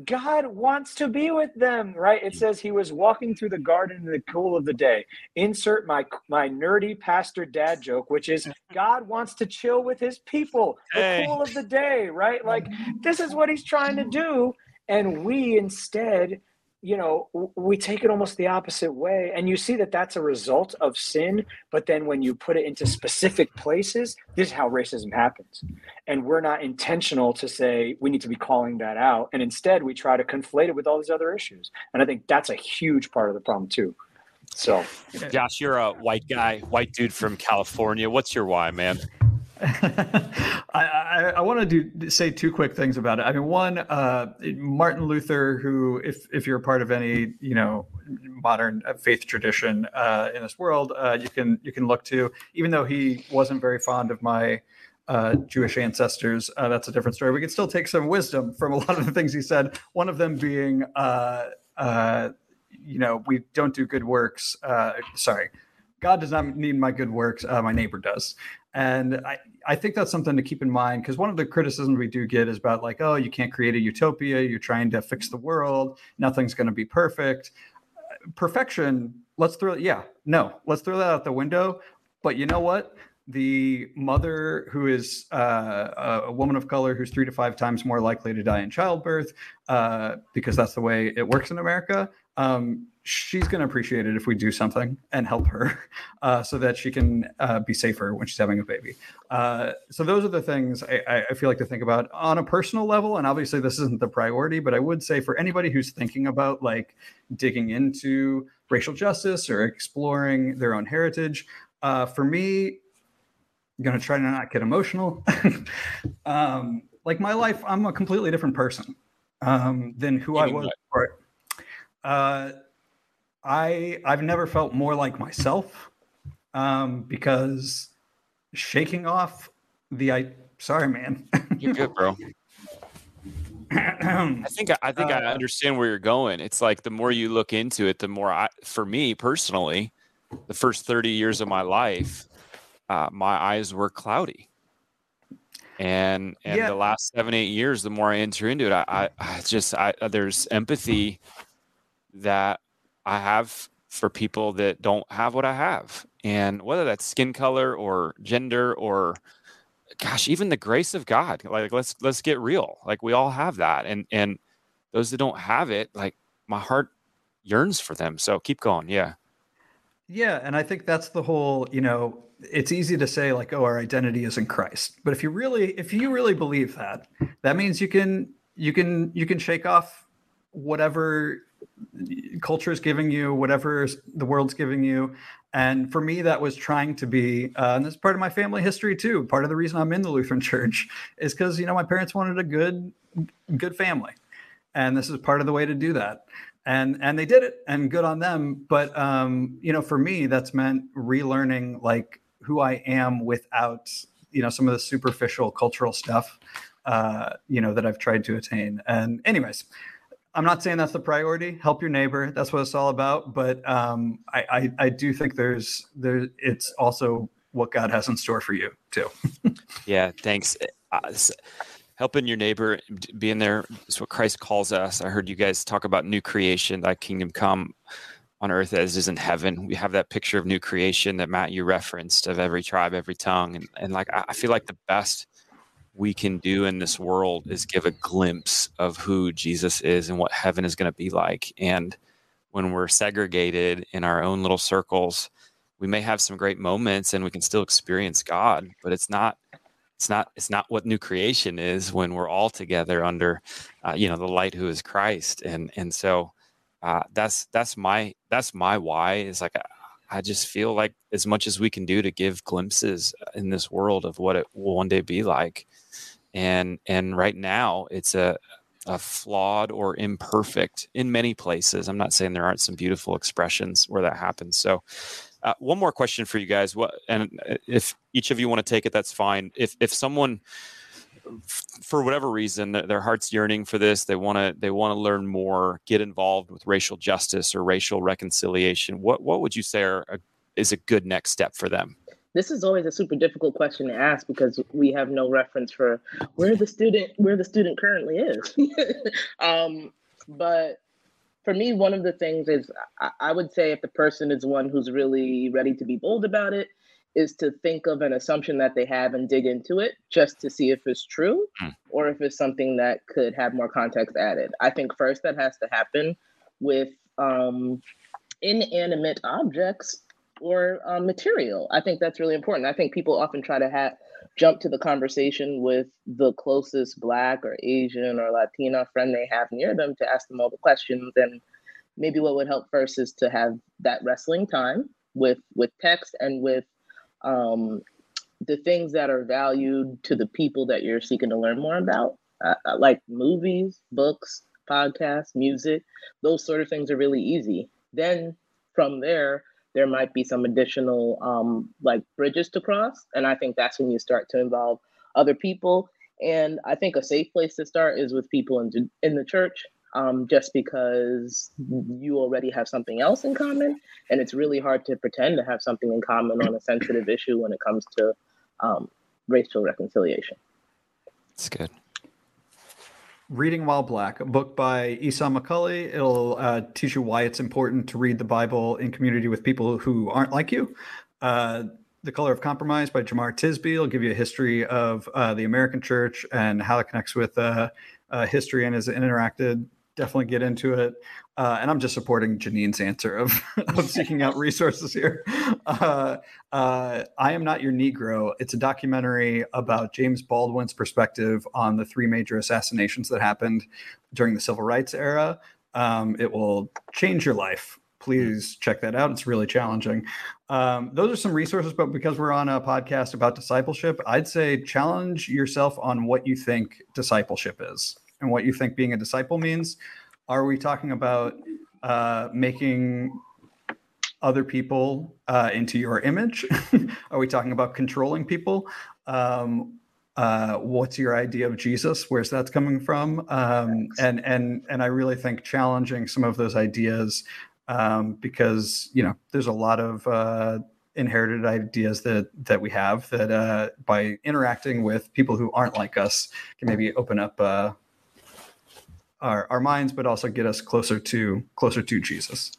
God wants to be with them, right? It says he was walking through the garden in the cool of the day. Insert my my nerdy pastor dad joke, which is God wants to chill with his people, the hey. cool of the day, right? Like this is what he's trying to do, and we instead you know we take it almost the opposite way and you see that that's a result of sin but then when you put it into specific places this is how racism happens. And we're not intentional to say we need to be calling that out and instead we try to conflate it with all these other issues. And i think that's a huge part of the problem too. So josh you're a white guy white dude from california. What's your why man I, I, I want to do say two quick things about it. I mean, one, uh, Martin Luther, who, if if you're a part of any you know modern faith tradition uh, in this world, uh, you can you can look to. Even though he wasn't very fond of my uh, Jewish ancestors, uh, that's a different story. We can still take some wisdom from a lot of the things he said. One of them being, uh, you know, we don't do good works. sorry. God does not need my good works. Uh, my neighbor does. And I, I think that's something to keep in mind because one of the criticisms we do get is about like, oh, you can't create a utopia. You're trying to fix the world. Nothing's going to be perfect. Perfection, let's throw, yeah, no, let's throw that out the window. But you know what? The mother who is uh, a woman of color who's three to five times more likely to die in childbirth uh, because that's the way it works in America. Um, she's going to appreciate it if we do something and help her uh, so that she can uh, be safer when she's having a baby. Uh, so those are the things I, I, feel like to think about on a personal level. And obviously this isn't the priority, but I would say for anybody who's thinking about like digging into racial justice or exploring their own heritage, uh, for me, I'm going to try to not get emotional. um, like my life, I'm a completely different person um, than who I was before. Uh, I I've never felt more like myself um, because shaking off the I sorry man. You're good, bro. I think I think uh, I understand where you're going. It's like the more you look into it, the more I, for me personally, the first 30 years of my life, uh, my eyes were cloudy. And and yeah. the last seven, eight years, the more I enter into it, I, I, I just I there's empathy that I have for people that don't have what I have. And whether that's skin color or gender or gosh, even the grace of God. Like let's let's get real. Like we all have that. And and those that don't have it, like my heart yearns for them. So keep going. Yeah. Yeah, and I think that's the whole, you know, it's easy to say like, oh, our identity is in Christ. But if you really if you really believe that, that means you can you can you can shake off whatever culture is giving you, whatever the world's giving you. And for me, that was trying to be, uh, and this is part of my family history too. Part of the reason I'm in the Lutheran Church is because you know my parents wanted a good, good family, and this is part of the way to do that. And and they did it, and good on them. But um, you know, for me, that's meant relearning like who I am without you know some of the superficial cultural stuff, uh, you know, that I've tried to attain. And anyways, I'm not saying that's the priority. Help your neighbor. That's what it's all about. But um, I, I, I do think there's there. It's also what God has in store for you too. yeah. Thanks. Uh, helping your neighbor, being there is what Christ calls us. I heard you guys talk about new creation, thy kingdom come on earth as is in heaven. We have that picture of new creation that Matt you referenced of every tribe, every tongue, and and like I feel like the best we can do in this world is give a glimpse of who Jesus is and what heaven is going to be like. And when we're segregated in our own little circles, we may have some great moments and we can still experience God, but it's not it's not it's not what new creation is when we're all together under uh, you know the light who is Christ and and so uh, that's that's my that's my why is like I just feel like as much as we can do to give glimpses in this world of what it will one day be like, and and right now it's a a flawed or imperfect in many places. I'm not saying there aren't some beautiful expressions where that happens. So, uh, one more question for you guys. What and uh, if each of you want to take it, that's fine. If if someone for whatever reason their heart's yearning for this they want to they want to learn more get involved with racial justice or racial reconciliation what what would you say are a, is a good next step for them this is always a super difficult question to ask because we have no reference for where the student where the student currently is um, but for me one of the things is I, I would say if the person is one who's really ready to be bold about it is to think of an assumption that they have and dig into it just to see if it's true mm. or if it's something that could have more context added. I think first that has to happen with um, inanimate objects or uh, material. I think that's really important. I think people often try to have jump to the conversation with the closest Black or Asian or Latina friend they have near them to ask them all the questions. And maybe what would help first is to have that wrestling time with with text and with um, the things that are valued to the people that you're seeking to learn more about, uh, uh, like movies, books, podcasts, music, those sort of things are really easy. Then from there, there might be some additional um, like bridges to cross. And I think that's when you start to involve other people. And I think a safe place to start is with people in, in the church um, just because you already have something else in common. And it's really hard to pretend to have something in common on a sensitive issue when it comes to um, racial reconciliation. That's good. Reading While Black, a book by Esau McCaulley. It'll uh, teach you why it's important to read the Bible in community with people who aren't like you. Uh, the Color of Compromise by Jemar Tisby will give you a history of uh, the American church and how it connects with uh, uh, history and has interacted definitely get into it. Uh, and I'm just supporting Janine's answer of, of seeking out resources here. Uh, uh, I Am Not Your Negro. It's a documentary about James Baldwin's perspective on the three major assassinations that happened during the civil rights era. Um, it will change your life. Please check that out. It's really challenging. Um, those are some resources, but because we're on a podcast about discipleship, I'd say challenge yourself on what you think discipleship is and what you think being a disciple means. Are we talking about uh, making other people uh, into your image? Are we talking about controlling people? Um, uh, what's your idea of Jesus? Where's that coming from? Um, and and and I really think challenging some of those ideas um, because you know there's a lot of uh, inherited ideas that that we have that uh, by interacting with people who aren't like us can maybe open up uh, our, our minds, but also get us closer to closer to Jesus.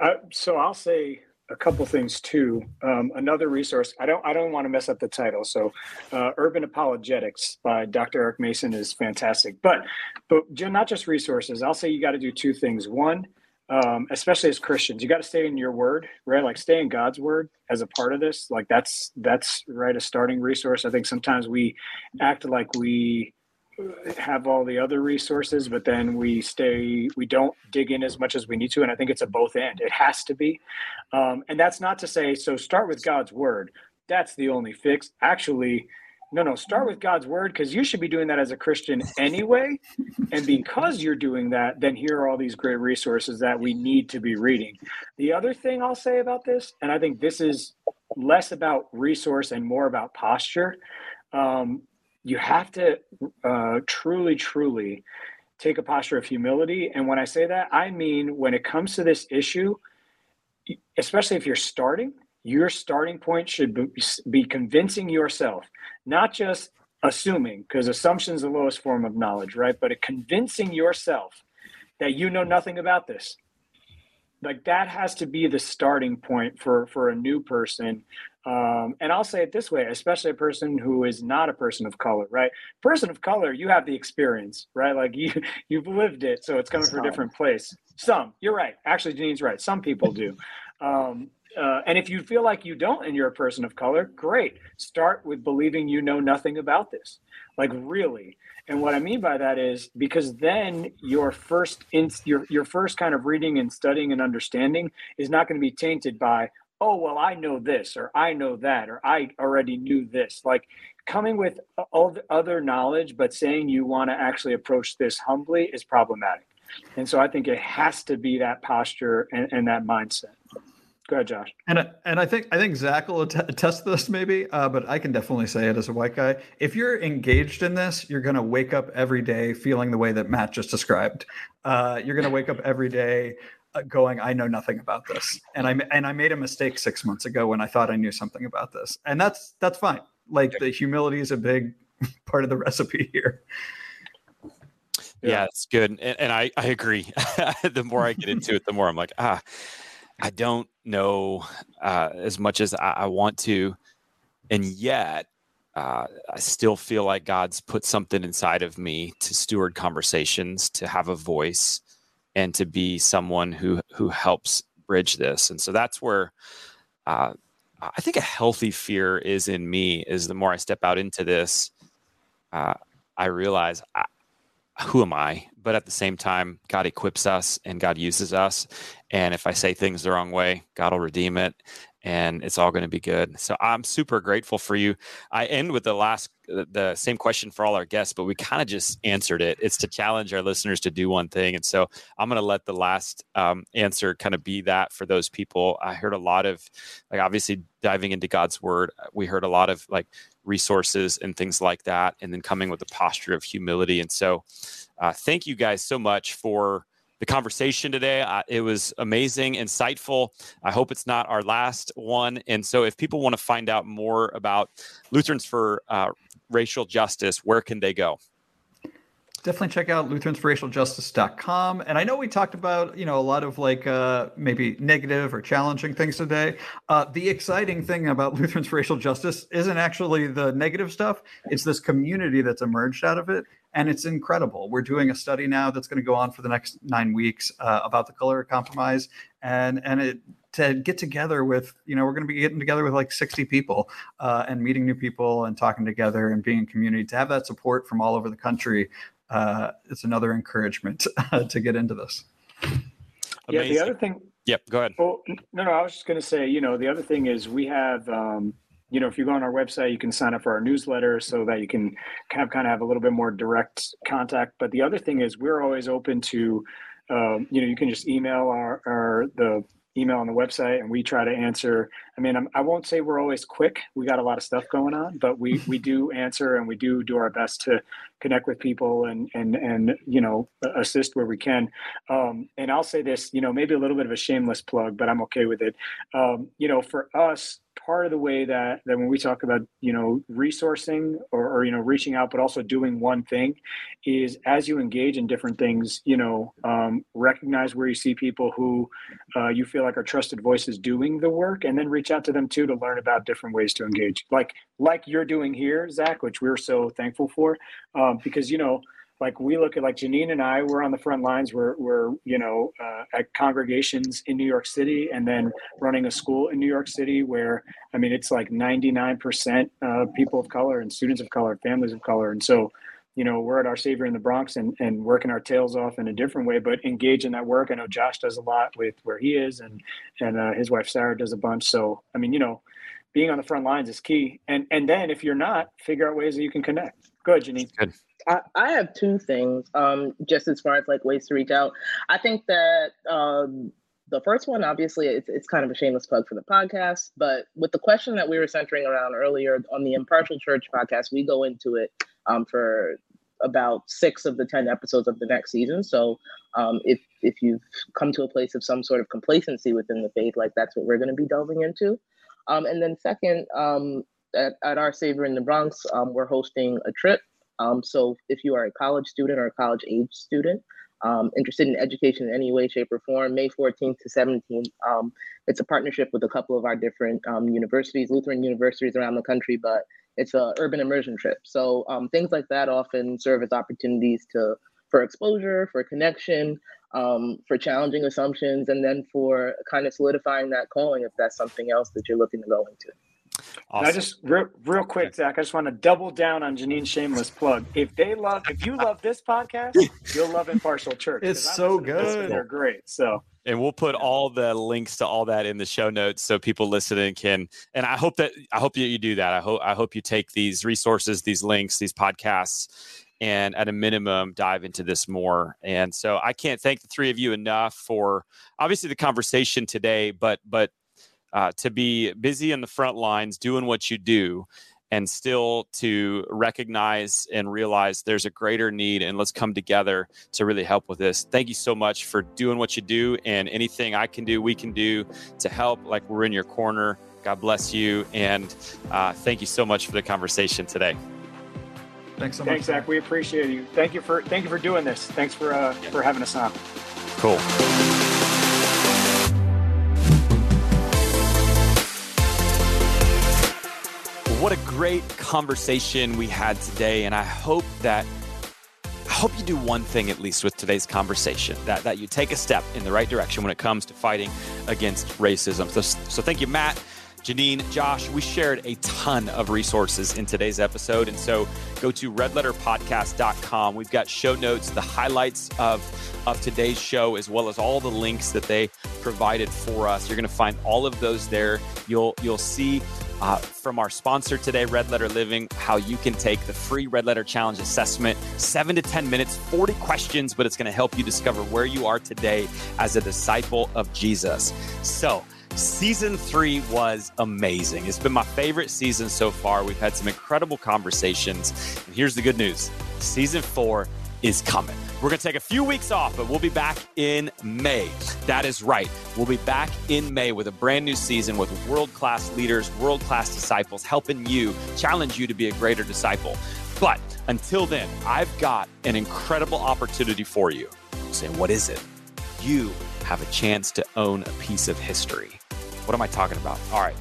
Uh, so I'll say a couple things too. Um, another resource. I don't. I don't want to mess up the title. So, uh, Urban Apologetics by Dr. Eric Mason is fantastic. But, but not just resources. I'll say you got to do two things. One, um, especially as Christians, you got to stay in your word, right? Like stay in God's word as a part of this. Like that's that's right a starting resource. I think sometimes we act like we have all the other resources, but then we stay, we don't dig in as much as we need to. And I think it's a both end. It has to be. Um, and that's not to say, so start with God's word. That's the only fix. Actually, no, no, start with God's word because you should be doing that as a Christian anyway. And because you're doing that, then here are all these great resources that we need to be reading. The other thing I'll say about this, and I think this is less about resource and more about posture. Um, you have to uh, truly, truly take a posture of humility. And when I say that, I mean when it comes to this issue, especially if you're starting, your starting point should be convincing yourself, not just assuming, because assumption is the lowest form of knowledge, right? But convincing yourself that you know nothing about this. Like that has to be the starting point for for a new person um, and I'll say it this way, especially a person who is not a person of color, right? Person of color, you have the experience, right? Like you, you've lived it, so it's coming from a different place. Some, you're right. Actually, Janine's right. Some people do. Um, uh, and if you feel like you don't and you're a person of color, great. Start with believing you know nothing about this. Like really. And what I mean by that is because then your first in, your your first kind of reading and studying and understanding is not going to be tainted by oh well I know this or I know that or I already knew this. Like coming with all the other knowledge but saying you want to actually approach this humbly is problematic. And so I think it has to be that posture and, and that mindset. Go ahead, Josh. And and I think I think Zach will attest this maybe, uh, but I can definitely say it as a white guy. If you're engaged in this, you're going to wake up every day feeling the way that Matt just described. Uh, you're going to wake up every day going, "I know nothing about this," and I and I made a mistake six months ago when I thought I knew something about this, and that's that's fine. Like the humility is a big part of the recipe here. Yeah, yeah it's good, and, and I I agree. the more I get into it, the more I'm like, ah I don't know uh, as much as I, I, want to, and yet uh, I still feel like God's put something inside of me to steward conversations, to have a voice, and to be someone who who helps bridge this. And so that's where uh, I think a healthy fear is in me. Is the more I step out into this, uh, I realize I, who am I? But at the same time, God equips us and God uses us. And if I say things the wrong way, God will redeem it and it's all going to be good. So I'm super grateful for you. I end with the last, the same question for all our guests, but we kind of just answered it. It's to challenge our listeners to do one thing. And so I'm going to let the last um, answer kind of be that for those people. I heard a lot of, like, obviously diving into God's word. We heard a lot of like resources and things like that, and then coming with a posture of humility. And so uh, thank you guys so much for the conversation today. Uh, it was amazing, insightful. I hope it's not our last one. And so, if people want to find out more about Lutherans for uh, Racial Justice, where can they go? Definitely check out lutheransforracialjustice.com. And I know we talked about, you know, a lot of like uh, maybe negative or challenging things today. Uh, the exciting thing about Lutherans for Racial Justice isn't actually the negative stuff. It's this community that's emerged out of it and it's incredible. We're doing a study now that's going to go on for the next nine weeks uh, about the color compromise, and and it to get together with you know we're going to be getting together with like 60 people uh, and meeting new people and talking together and being in community to have that support from all over the country. Uh, it's another encouragement to get into this. Yeah, the other thing. Yep, go ahead. Well, no, no, I was just going to say, you know, the other thing is we have um, you know, if you go on our website, you can sign up for our newsletter so that you can kind of kind of have a little bit more direct contact. But the other thing is we're always open to, um, you know, you can just email our, our the email on the website and we try to answer i mean I'm, i will not say we're always quick we got a lot of stuff going on but we we do answer and we do do our best to connect with people and and and you know assist where we can. Um, and i'll say this you know maybe a little bit of a shameless plug but i'm okay with it. Um, you know for us part of the way that that when we talk about you know resourcing or, or, you know reaching out but also doing one thing is as you engage in different things you know um, recognize where you see people who uh, you feel like are trusted voices doing the work and then reach out to them too to learn about different ways to engage. Like like you're doing here zach which we're so thankful for um, because you know like we look at like Janine and I, we're on the front lines. We're we're you know uh, at congregations in New York City, and then running a school in New York City, where I mean it's like 99% uh, people of color and students of color, families of color, and so you know we're at our Savior in the Bronx and and working our tails off in a different way, but engage in that work. I know Josh does a lot with where he is, and and uh, his wife Sarah does a bunch. So I mean, you know, being on the front lines is key. And and then if you're not, figure out ways that you can connect. Go ahead, Janine. Good. I, I have two things, um, just as far as like ways to reach out. I think that um, the first one, obviously, it's, it's kind of a shameless plug for the podcast, but with the question that we were centering around earlier on the Impartial Church podcast, we go into it um, for about six of the 10 episodes of the next season. So um, if, if you've come to a place of some sort of complacency within the faith, like that's what we're going to be delving into. Um, and then second, um, at, at, our Savior in the Bronx, um, we're hosting a trip um, so if you are a college student or a college age student, um, interested in education in any way, shape, or form, May 14th to 17th. Um, it's a partnership with a couple of our different universities, Lutheran universities around the country, but it's a urban immersion trip. So things like that often serve as opportunities to for exposure, for connection, um, for challenging assumptions, and then for kind of solidifying that calling if that's something else that you're looking to go into. Awesome. I just real, real quick, Zach. I just want to double down on Janine's shameless plug. If they love, if you love this podcast, you'll love Impartial Church. It's so good. They're great. So and we'll put all the links to all that in the show notes so people listening can and i hope that i hope that you do that i hope i hope you take these resources these links these podcasts and at a minimum dive into this more and so i can't thank the three of you enough for obviously the conversation today but but uh, to be busy in the front lines doing what you do and still to recognize and realize there's a greater need and let's come together to really help with this. Thank you so much for doing what you do and anything I can do, we can do to help. Like we're in your corner. God bless you. And uh, thank you so much for the conversation today. Thanks so much. Thanks, Zach. We appreciate you. Thank you for thank you for doing this. Thanks for uh, yeah. for having us on. Cool. what a great conversation we had today. And I hope that I hope you do one thing at least with today's conversation that, that you take a step in the right direction when it comes to fighting against racism. So, so thank you, Matt. Janine, Josh, we shared a ton of resources in today's episode. And so go to redletterpodcast.com. We've got show notes, the highlights of, of today's show, as well as all the links that they provided for us. You're going to find all of those there. You'll you'll see uh, from our sponsor today, Red Letter Living, how you can take the free Red Letter Challenge assessment, seven to 10 minutes, 40 questions, but it's going to help you discover where you are today as a disciple of Jesus. So, Season three was amazing. It's been my favorite season so far. We've had some incredible conversations. And here's the good news season four is coming. We're going to take a few weeks off, but we'll be back in May. That is right. We'll be back in May with a brand new season with world class leaders, world class disciples, helping you, challenge you to be a greater disciple. But until then, I've got an incredible opportunity for you. Saying, what is it? You have a chance to own a piece of history. What am I talking about? All right.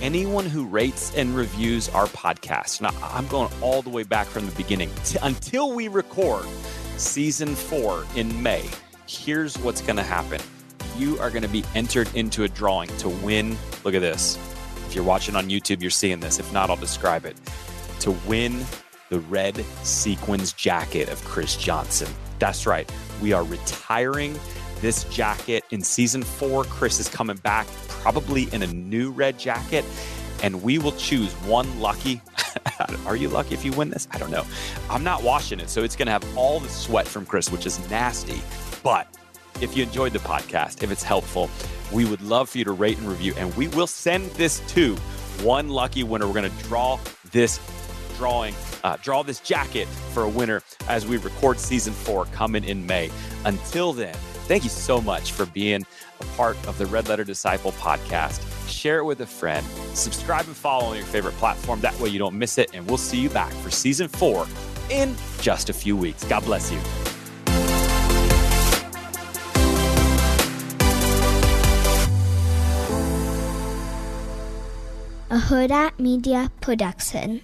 Anyone who rates and reviews our podcast, now I'm going all the way back from the beginning t- until we record season four in May. Here's what's going to happen you are going to be entered into a drawing to win. Look at this. If you're watching on YouTube, you're seeing this. If not, I'll describe it. To win the red sequins jacket of Chris Johnson. That's right. We are retiring this jacket. In season four, Chris is coming back, probably in a new red jacket, and we will choose one lucky. Are you lucky if you win this? I don't know. I'm not washing it, so it's going to have all the sweat from Chris, which is nasty. But if you enjoyed the podcast, if it's helpful, we would love for you to rate and review, and we will send this to one lucky winner. We're going to draw this drawing, uh, draw this jacket for a winner as we record season four coming in May. Until then, Thank you so much for being a part of the Red Letter Disciple podcast. Share it with a friend. Subscribe and follow on your favorite platform. That way you don't miss it. And we'll see you back for season four in just a few weeks. God bless you. A Huda Media Production.